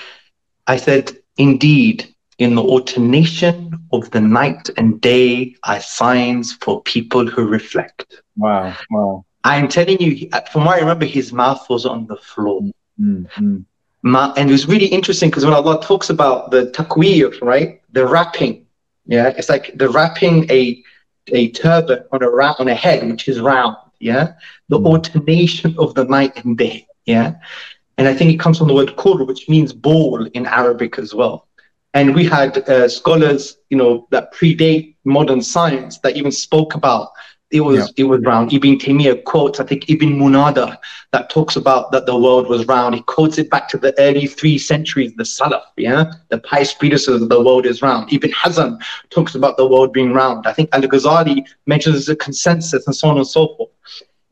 I said, indeed, in the alternation of the night and day are signs for people who reflect. Wow, wow. I'm telling you, from what I remember, his mouth was on the floor. Mm-hmm. And it was really interesting because when Allah talks about the takwir, right, the wrapping, yeah, it's like the wrapping a a turban on a ra- on a head which is round. Yeah, the mm. alternation of the night and day. Yeah, and I think it comes from the word kur, which means ball in Arabic as well. And we had uh, scholars, you know, that predate modern science that even spoke about it was yeah. it was round. Ibn Taymiyyah quotes, I think Ibn Munadi, that talks about that the world was round. He quotes it back to the early three centuries, the Salaf, yeah, the pious predecessors of the world is round. Ibn Hazm talks about the world being round. I think Al Ghazali mentions a consensus and so on and so forth.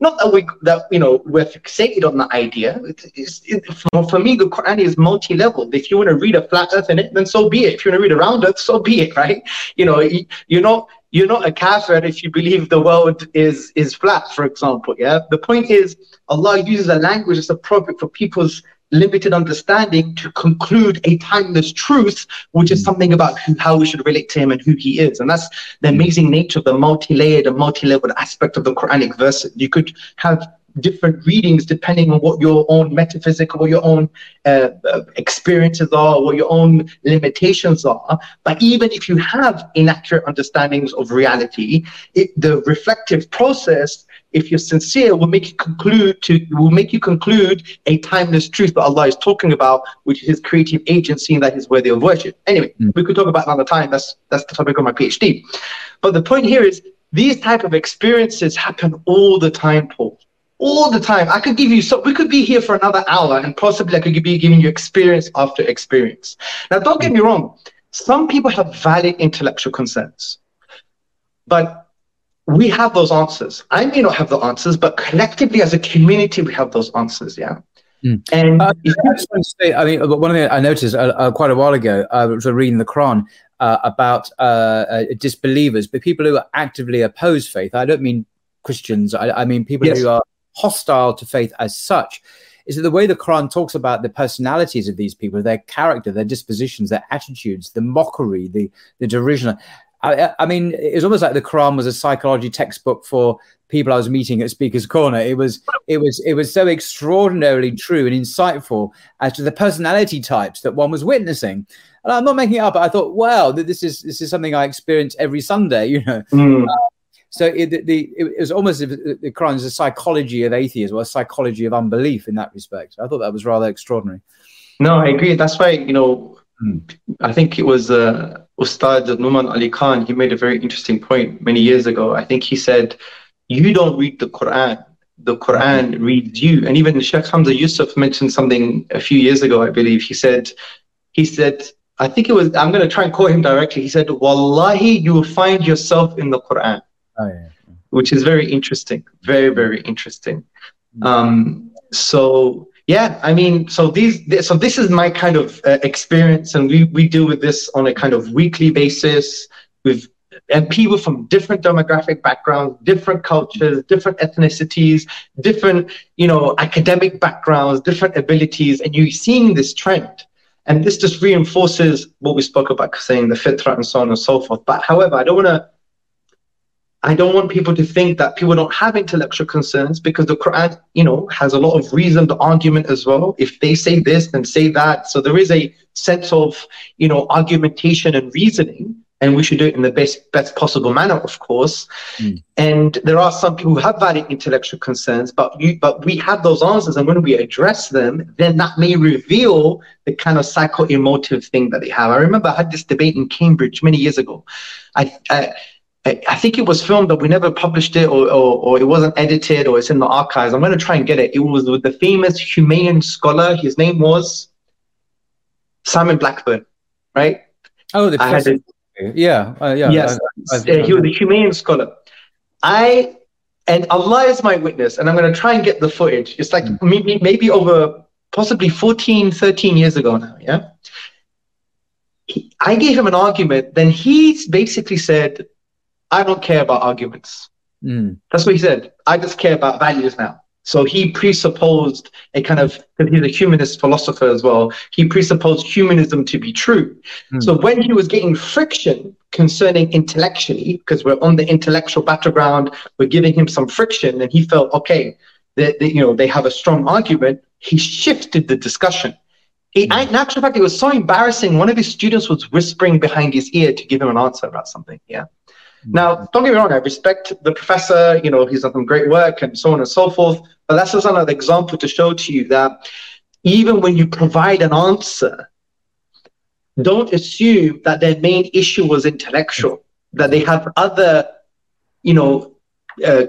Not that we that you know we're fixated on the idea. It's, it, for, for me, the Quran is multi-level. If you want to read a flat Earth in it, then so be it. If you want to read a round Earth, so be it. Right? You know, you're not you're not a kafir if you believe the world is is flat, for example. Yeah. The point is, Allah uses a language that's appropriate for people's limited understanding to conclude a timeless truth, which is something about who, how we should relate to Him and who He is. And that's the amazing nature of the multi-layered and multi-leveled aspect of the Quranic verse. You could have different readings depending on what your own metaphysical, or your own uh, uh, experiences are, what your own limitations are. But even if you have inaccurate understandings of reality, it, the reflective process, if you're sincere, will make you conclude to will make you conclude a timeless truth that Allah is talking about, which is His creative agency and that He's worthy of worship. Anyway, mm. we could talk about another time. That's that's the topic of my PhD. But the point here is these type of experiences happen all the time, Paul all the time. I could give you so we could be here for another hour and possibly I could be giving you experience after experience. Now, don't get me wrong. Some people have valid intellectual concerns, but we have those answers. I may not have the answers, but collectively as a community, we have those answers. Yeah. Mm. And uh, I just want to say, I mean, one thing I noticed uh, uh, quite a while ago, I was reading the Quran uh, about uh, uh, disbelievers, but people who actively oppose faith. I don't mean Christians. I, I mean people yes. who are hostile to faith as such is that the way the Quran talks about the personalities of these people, their character, their dispositions, their attitudes, the mockery, the the derision. I, I, mean, it was almost like the Quran was a psychology textbook for people I was meeting at Speaker's Corner. It was, it was, it was so extraordinarily true and insightful as to the personality types that one was witnessing. And I'm not making it up. I thought, wow, this is this is something I experience every Sunday. [laughs] You know, mm. uh, so it, the, it was almost the Quran is a psychology of atheism or a psychology of unbelief in that respect. I thought that was rather extraordinary. No, I agree. That's why you know. I think it was uh, Ustad Nouman Ali Khan. He made a very interesting point many years ago. I think he said, "You don't read the Quran." The Quran reads you, and even Sheikh Hamza Yusuf mentioned something a few years ago. I believe he said, he said, I think it was. I'm going to try and quote him directly. He said, "Wallahi, you will find yourself in the Quran." Oh, yeah. Which is very interesting, very very interesting. Um, so yeah, I mean, so these, so this is my kind of uh, experience, and we we deal with this on a kind of weekly basis with and people from different demographic backgrounds, different cultures, different ethnicities, different, you know, academic backgrounds, different abilities, and you're seeing this trend. And this just reinforces what we spoke about saying the fitra and so on and so forth. But however, I don't want to I don't want people to think that people don't have intellectual concerns because the Quran, you know, has a lot of reasoned argument as well. If they say this, then say that. So there is a sense of, you know, argumentation and reasoning, and we should do it in the best best possible manner, of course. Mm. And there are some people who have valid intellectual concerns, but you, but we have those answers, and when we address them, then that may reveal the kind of psycho-emotive thing that they have. I remember I had this debate in Cambridge many years ago. I, I I think it was filmed, but we never published it, or, or, or, it wasn't edited, or it's in the archives. I'm going to try and get it. It was with the famous Humean scholar. His name was Simon Blackburn, right? Oh, the. Yeah, uh, yeah. Yes, I, he was a Humean scholar. I and Allah is my witness, and I'm going to try and get the footage. It's like mm. maybe maybe over possibly 14, 13 years ago now. Yeah. He, I gave him an argument. Then he basically said, I don't care about arguments. Mm. That's what he said. I just care about values now. So he presupposed a kind of, because he's a humanist philosopher as well, he presupposed humanism to be true. Mm. So when he was getting friction concerning intellectually, because we're on the intellectual battleground, we're giving him some friction, and he felt, okay, that you know, they have a strong argument, he shifted the discussion. He, mm. in actual fact, it was so embarrassing. One of his students was whispering behind his ear to give him an answer about something. Yeah. Now, don't get me wrong, I respect the professor, you know, he's done some great work and so on and so forth. But that's just another example to show to you that even when you provide an answer, don't assume that their main issue was intellectual, that they have other, you know, uh,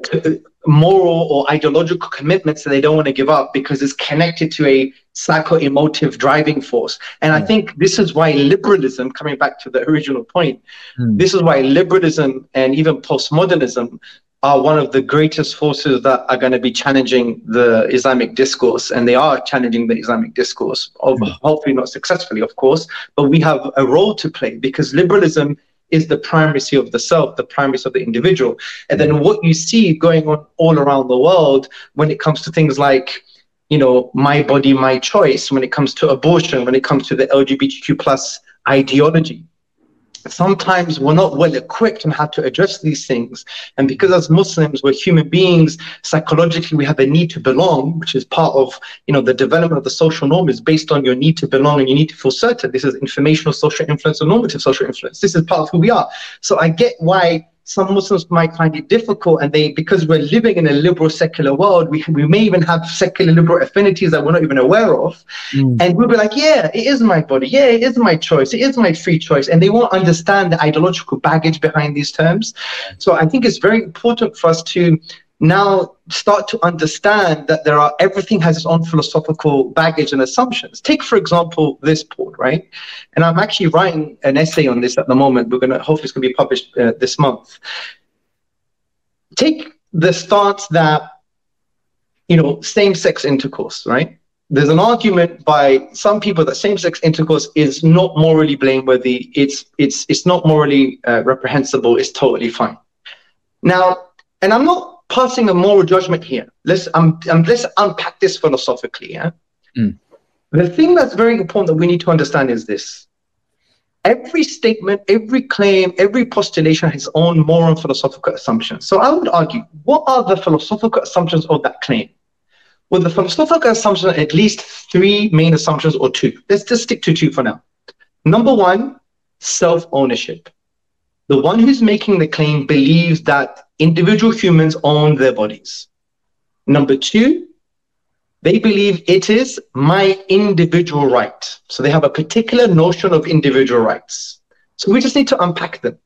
moral or ideological commitments that they don't want to give up because it's connected to a psycho-emotive driving force. And I think this is why liberalism, coming back to the original point, mm. this is why liberalism and even postmodernism are one of the greatest forces that are going to be challenging the Islamic discourse, and they are challenging the Islamic discourse. Of, mm. Hopefully, not successfully, of course, but we have a role to play because liberalism is the primacy of the self, the primacy of the individual. And then what you see going on all around the world when it comes to things like, you know, my body, my choice, when it comes to abortion, when it comes to the LGBTQ plus ideology, sometimes we're not well equipped on how to address these things. And because as Muslims, we're human beings, psychologically we have a need to belong, which is part of you know the development of the social norm is based on your need to belong and you need to feel certain. This is informational social influence or normative social influence. This is part of who we are. So I get why some Muslims might find it difficult, and they because we're living in a liberal secular world, we we may even have secular liberal affinities that we're not even aware of, mm. and we'll be like, yeah, it is my body, yeah, it is my choice, it is my free choice, and they won't understand the ideological baggage behind these terms. So I think it's very important for us to now start to understand that there are everything has its own philosophical baggage and assumptions. Take, for example, this port, right? And I'm actually writing an essay on this at the moment. We're going to hopefully it's going to be published uh, this month. Take the stance that you know same-sex intercourse, right? There's an argument by some people that same-sex intercourse is not morally blameworthy. It's it's it's not morally uh, reprehensible. It's totally fine. Now, and I'm not passing a moral judgment here. Let's um, um let's unpack this philosophically. Yeah. Mm. The thing that's very important that we need to understand is this. Every statement, every claim, every postulation has its own moral and philosophical assumptions. So I would argue, what are the philosophical assumptions of that claim? Well, the philosophical assumption, at least three main assumptions or two. Let's just stick to two for now. Number one, self-ownership. The one who's making the claim believes that individual humans own their bodies. Number two, they believe it is my individual right. So they have a particular notion of individual rights. So we just need to unpack them.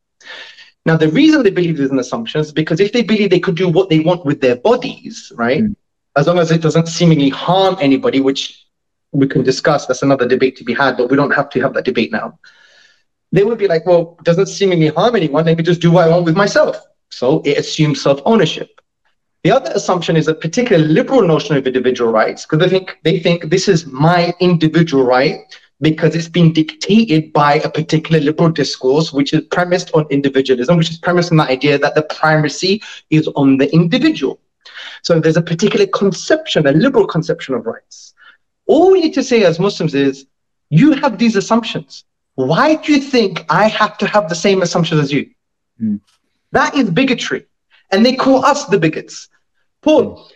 Now, the reason they believe these assumptions is because if they believe they could do what they want with their bodies, right, mm. as long as it doesn't seemingly harm anybody, which we can discuss, that's another debate to be had, but we don't have to have that debate now they would be like, well, doesn't seemingly harm anyone. Let me just do what I want with myself. So it assumes self ownership. The other assumption is a particular liberal notion of individual rights because they think they think this is my individual right because it's been dictated by a particular liberal discourse which is premised on individualism, which is premised on the idea that the primacy is on the individual. So there's a particular conception, a liberal conception of rights. All we need to say as Muslims is you have these assumptions. Why do you think I have to have the same assumptions as you? Mm. That is bigotry. And they call us the bigots. Paul, mm.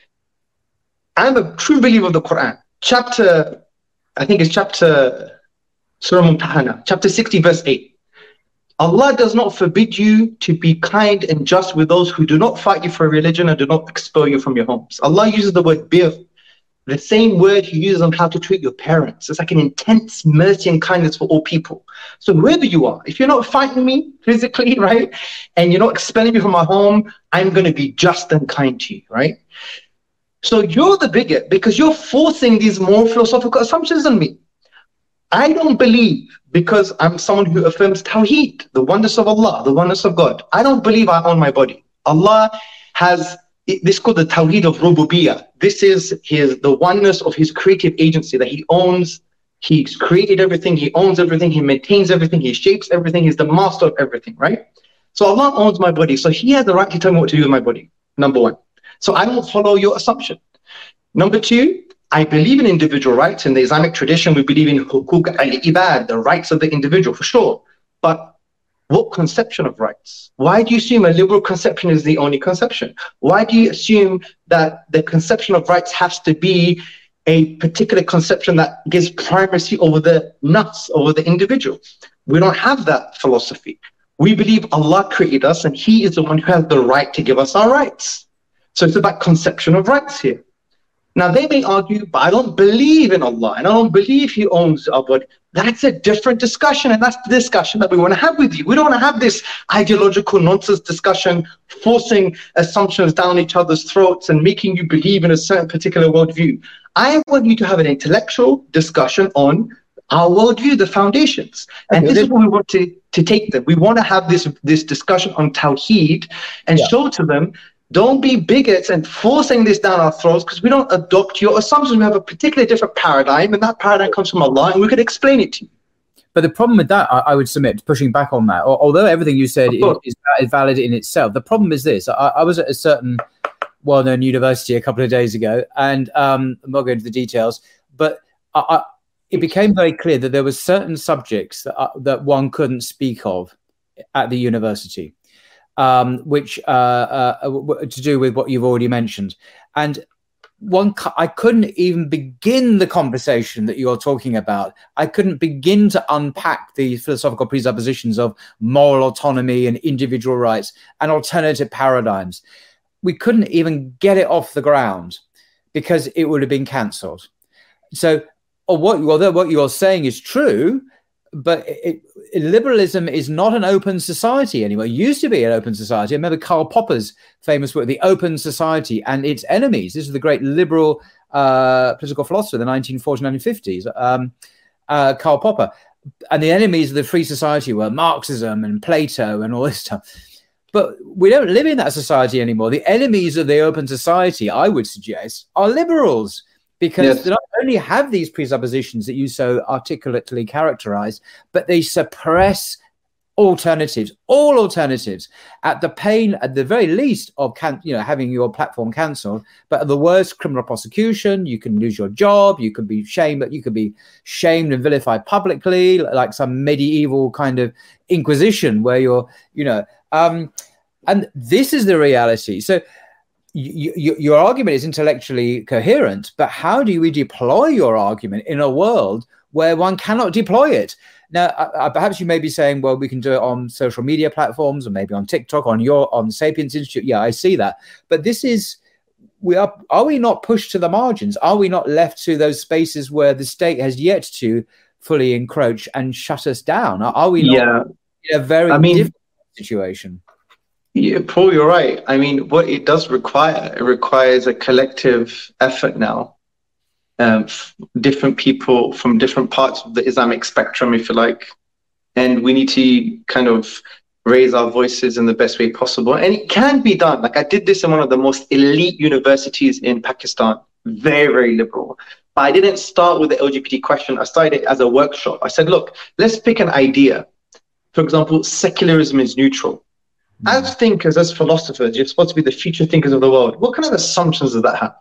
I'm a true believer of the Quran. Chapter, I think it's chapter Surah Mumtahana, chapter 60, verse 8. Allah does not forbid you to be kind and just with those who do not fight you for a religion and do not expel you from your homes. Allah uses the word bir the same word he uses on how to treat your parents. It's like an intense mercy and kindness for all people. So wherever you are, if you're not fighting me physically, [laughs] right, and you're not expelling me from my home, I'm going to be just and kind to you, right? So you're the bigot because you're forcing these more philosophical assumptions on me. I don't believe because I'm someone who affirms Tawheed, the oneness of Allah, the oneness of God. I don't believe I own my body. Allah has this is called the Tawheed of Rububiyyah. This is his the oneness of his creative agency that he owns. He's created everything, he owns everything, he maintains everything, he shapes everything, he's the master of everything, right? So Allah owns my body. So he has the right to tell me what to do with my body. Number one. So I will follow your assumption. Number two, I believe in individual rights. In the Islamic tradition, we believe in hukuk al-ibad, the rights of the individual, for sure. But what conception of rights? Why do you assume a liberal conception is the only conception? Why do you assume that the conception of rights has to be a particular conception that gives primacy over the nuts, over the individual? We don't have that philosophy. We believe Allah created us and He is the one who has the right to give us our rights. So it's about conception of rights here. Now they may argue, but I don't believe in Allah and I don't believe He owns our body. That's a different discussion, and that's the discussion that we want to have with you. We don't want to have this ideological nonsense discussion, forcing assumptions down each other's throats and making you believe in a certain particular worldview. I want you to have an intellectual discussion on our worldview, the foundations. And this is what we want to, to take them. We want to have this, this discussion on Tawheed and yeah. show to them don't be bigots and forcing this down our throats because we don't adopt your assumptions. We have a particularly different paradigm, and that paradigm comes from Allah, and we could explain it to you. But the problem with that, I, I would submit, pushing back on that, although everything you said is, is, valid in itself, the problem is this. I, I was at a certain well known university a couple of days ago, and um, I'm not going into the details, but I, it became very clear that there were certain subjects that, uh, that one couldn't speak of at the university um, which uh, uh, to do with what you've already mentioned. And one, I couldn't even begin the conversation that you're talking about. I couldn't begin to unpack the philosophical presuppositions of moral autonomy and individual rights and alternative paradigms. We couldn't even get it off the ground because it would have been cancelled. So, or what, although what you're saying is true, but it, liberalism is not an open society anymore. It used to be an open society. I remember Karl Popper's famous work, The Open Society and Its Enemies. This is the great liberal uh, political philosopher of the 1940s, 1950s, um, uh, Karl Popper. And the enemies of the free society were Marxism and Plato and all this stuff. But we don't live in that society anymore. The enemies of the open society, I would suggest, are liberals because yes. they not only have these presuppositions that you so articulately characterize, but they suppress alternatives, all alternatives, at the pain, at the very least, of can you know having your platform cancelled, but at the worst, criminal prosecution. You can lose your job. You could be shamed. You could be shamed and vilified publicly, like some medieval kind of inquisition, where you're, you know, um, and this is the reality. So your argument is intellectually coherent, but how do we deploy your argument in a world where one cannot deploy it? Now, uh, perhaps you may be saying, well, we can do it on social media platforms or maybe on TikTok, on your on Sapiens Institute. Yeah, I see that. But this is we are are we not pushed to the margins? Are we not left to those spaces where the state has yet to fully encroach and shut us down? Are we not yeah. in a very I mean, difficult situation? Yeah, Paul, you're right. I mean, what it does require, it requires a collective effort now. Um, different people from different parts of the Islamic spectrum, if you like. And we need to kind of raise our voices in the best way possible. And it can be done. Like I did this in one of the most elite universities in Pakistan, very, very liberal. But I didn't start with the LGBT question. I started it as a workshop. I said, look, let's pick an idea. For example, secularism is neutral as thinkers, as philosophers, you're supposed to be the future thinkers of the world. What kind of assumptions does that have?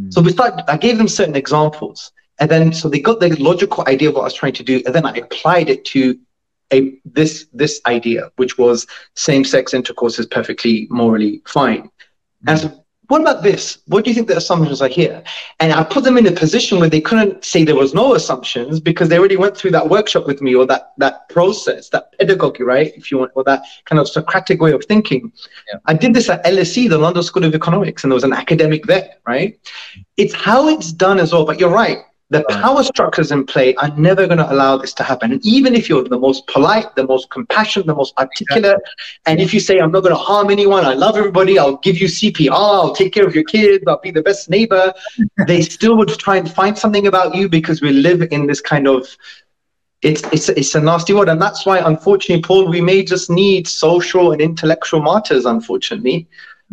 Mm. So we started, I gave them certain examples. And then so they got the logical idea of what I was trying to do. And then I applied it to a this this idea, which was same-sex intercourse is perfectly morally fine. Mm. And so what about this? What do you think the assumptions are here? And I put them in a position where they couldn't say there was no assumptions because they already went through that workshop with me or that that process, that pedagogy, right? If you want, or that kind of Socratic way of thinking. Yeah. I did this at LSE, the London School of Economics, and there was an academic there, right? It's how it's done as well. But you're right. The power structures in play are never going to allow this to happen. And even if you're the most polite, the most compassionate, the most articulate, and if you say, I'm not going to harm anyone, I love everybody, I'll give you CPR, I'll take care of your kids, I'll be the best neighbor, [laughs] they still would try and find something about you because we live in this kind of it's it's it's a nasty word, and that's why, unfortunately, Paul, we may just need social and intellectual martyrs. Unfortunately,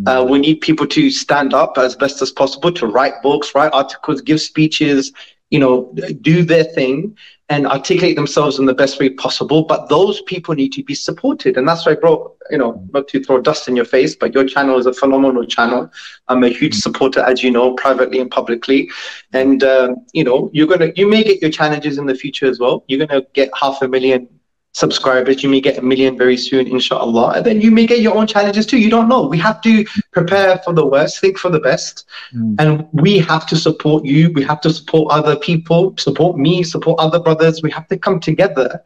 uh, mm. we need people to stand up as best as possible, to write books, write articles, give speeches, you know, do their thing and articulate themselves in the best way possible. But those people need to be supported. And that's why I brought, you know, not to throw dust in your face, but your channel is a phenomenal channel. I'm a huge supporter, as you know, privately and publicly. And, uh, you know, you're going to, you may get your challenges in the future as well. You're going to get half a million subscribers. You may get a million very soon, inshallah. And then you may get your own challenges too. You don't know. We have to prepare for the worst, think for the best. Mm. And we have to support you. We have to support other people, support me, support other brothers. We have to come together.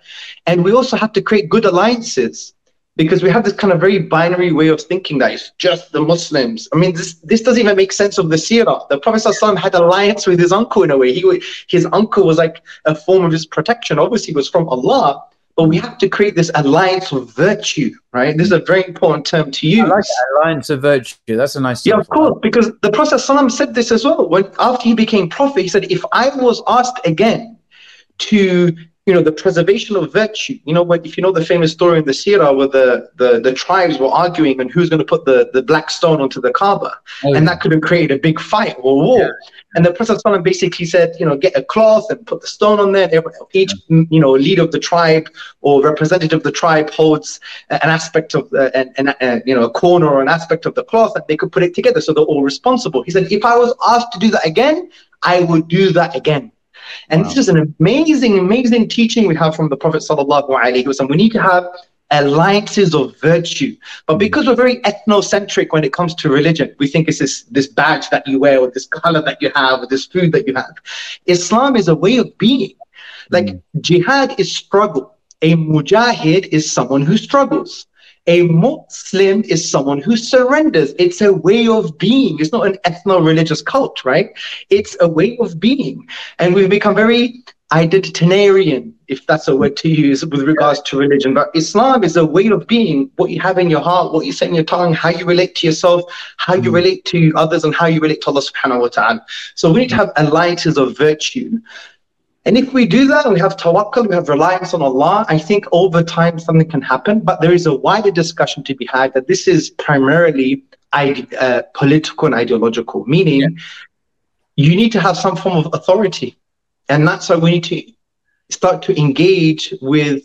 And we also have to create good alliances. because we have this kind of very binary way of thinking that it's just the Muslims. I mean, this this doesn't even make sense of the seerah. The Prophet ﷺ had alliance with his uncle in a way. He his uncle was like a form of his protection. Obviously, it was from Allah, but we have to create this alliance of virtue, right? This is a very important term to use. Like alliance of virtue. That's a nice. Yeah, of course, because the Prophet ﷺ said this as well. When after he became prophet, he said, "If I was asked again to you know, the preservation of virtue. You know, what if you know the famous story in the Sirah where the, the, the tribes were arguing on who's going to put the, the black stone onto the Kaaba, oh, and yeah. that could have created a big fight or war. Yeah. And the Prophet basically said, you know, get a cloth and put the stone on there. Each, you know, leader of the tribe or representative of the tribe holds an aspect of, the, an, an, a, you know, a corner or an aspect of the cloth, and they could put it together so they're all responsible. He said, if I was asked to do that again, I would do that again. And wow. this is an amazing, amazing teaching we have from the Prophet sallallahu alaihi wasallam. We need to have alliances of virtue. But because we're very ethnocentric when it comes to religion, we think it's this, this badge that you wear, or this color that you have, or this food that you have. Islam is a way of being. Like mm. jihad is struggle. A mujahid is someone who struggles. A Muslim is someone who surrenders. It's a way of being. It's not an ethno-religious cult, right? It's a way of being. And we've become very identitarian, if that's a word to use with regards to religion. But Islam is a way of being, what you have in your heart, what you say in your tongue, how you relate to yourself, how you mm. relate to others, and how you relate to Allah subhanahu wa ta'ala. So we need to have alliances of virtue and if we do that, we have tawakkul, we have reliance on Allah, I think over time something can happen. But there is a wider discussion to be had that this is primarily uh, political and ideological, meaning yeah. you need to have some form of authority. And that's why we need to start to engage with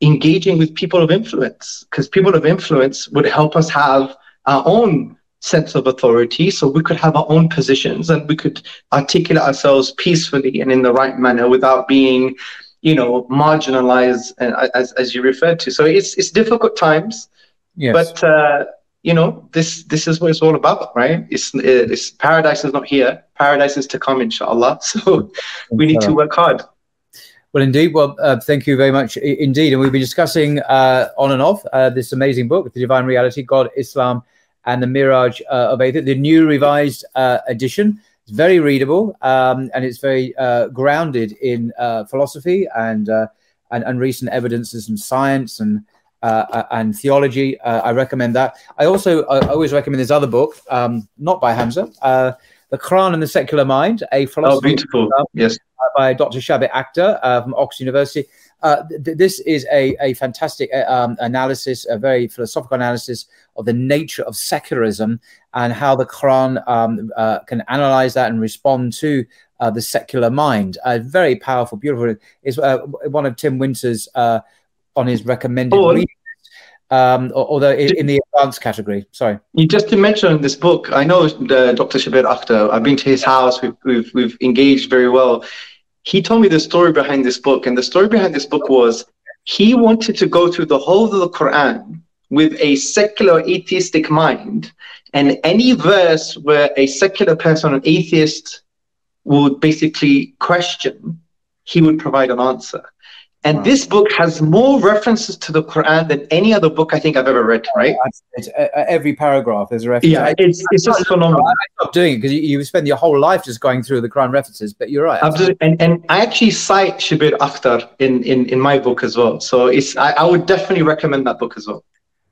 engaging with people of influence, because people of influence would help us have our own sense of authority so we could have our own positions and we could articulate ourselves peacefully and in the right manner without being you know marginalized uh, as, as you referred to so it's it's difficult times yes. but uh, you know this this is what it's all about right it's it's paradise is not here paradise is to come inshallah [laughs] so we need to work hard well, indeed. Well, uh, thank you very much indeed. And we've been discussing uh, on and off uh, this amazing book, The Divine Reality God, Islam, and the Mirage uh, of Aether, the new revised uh, edition. It's very readable um, and it's very uh, grounded in uh, philosophy and, uh, and, and recent evidences and science and uh, and theology. I recommend that. I also I always recommend this other book, um, not by Hamza, "The Quran and the Secular Mind," a philosophy. Oh, beautiful! yes, by Dr. Shabir Akhtar from Oxford University. Uh, th- this is a, a fantastic uh, um, analysis, a very philosophical analysis of the nature of secularism and how the Quran um, uh, can analyze that and respond to uh, the secular mind. A very powerful, beautiful. It's uh, one of Tim Winter's on his recommended oh, readings. Um, although in, the advanced category, sorry. You just to mention this book, I know Dr. Shabir Akhtar. I've been to his house. We've, we've, we've engaged very well he told me the story behind this book. And the story behind this book was he wanted to go through the whole of the Quran with a secular atheistic mind. And any verse where a secular person, an atheist, would basically question, he would provide an answer. And wow. this book has more references to the Quran than any other book I think I've ever read, right? It's, uh, every paragraph is a reference. Yeah, it's, it's just phenomenal. I stopped doing it because you, you, spend your whole life just going through the Quran references, but you're right. Absolutely. And, and I actually cite Shabir Akhtar in, in, in my book as well. So it's I, I would definitely recommend that book as well.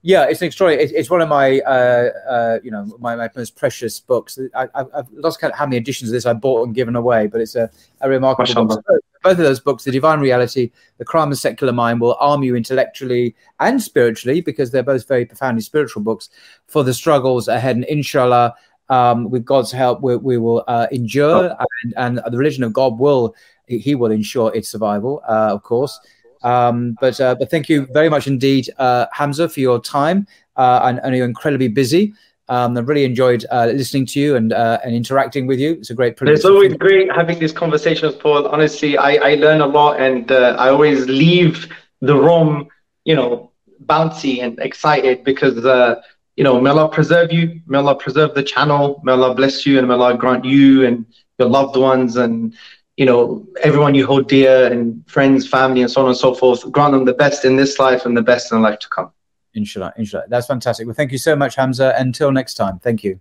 Yeah, it's extraordinary. It's, it's one of my, uh, uh, you know, my, my most precious books. I, have lost count how many editions of this I bought and given away, but it's a, a remarkable book. Both of those books, The Divine Reality, The Quran and Secular Mind, will arm you intellectually and spiritually because they're both very profoundly spiritual books for the struggles ahead. And inshallah, um, with God's help, we, we will uh, endure, oh. and, and the religion of God will, He will ensure its survival, uh, of course. Um, but uh, but thank you very much indeed, uh, Hamza, for your time. Uh, and, and, you're incredibly busy. Um, I've really enjoyed uh, listening to you and uh, and interacting with you. It's a great privilege. It's always great having these conversations, Paul. Honestly, I, I learn a lot, and uh, I always leave the room, you know, bouncy and excited because you know, may Allah preserve you, may Allah preserve the channel, may Allah bless you, and may Allah grant you and your loved ones and you know, everyone you hold dear and friends, family, and so on and so forth. Grant them the best in this life and the best in the life to come. Inshallah, inshallah. That's fantastic. Well, thank you so much, Hamza. Until next time, thank you.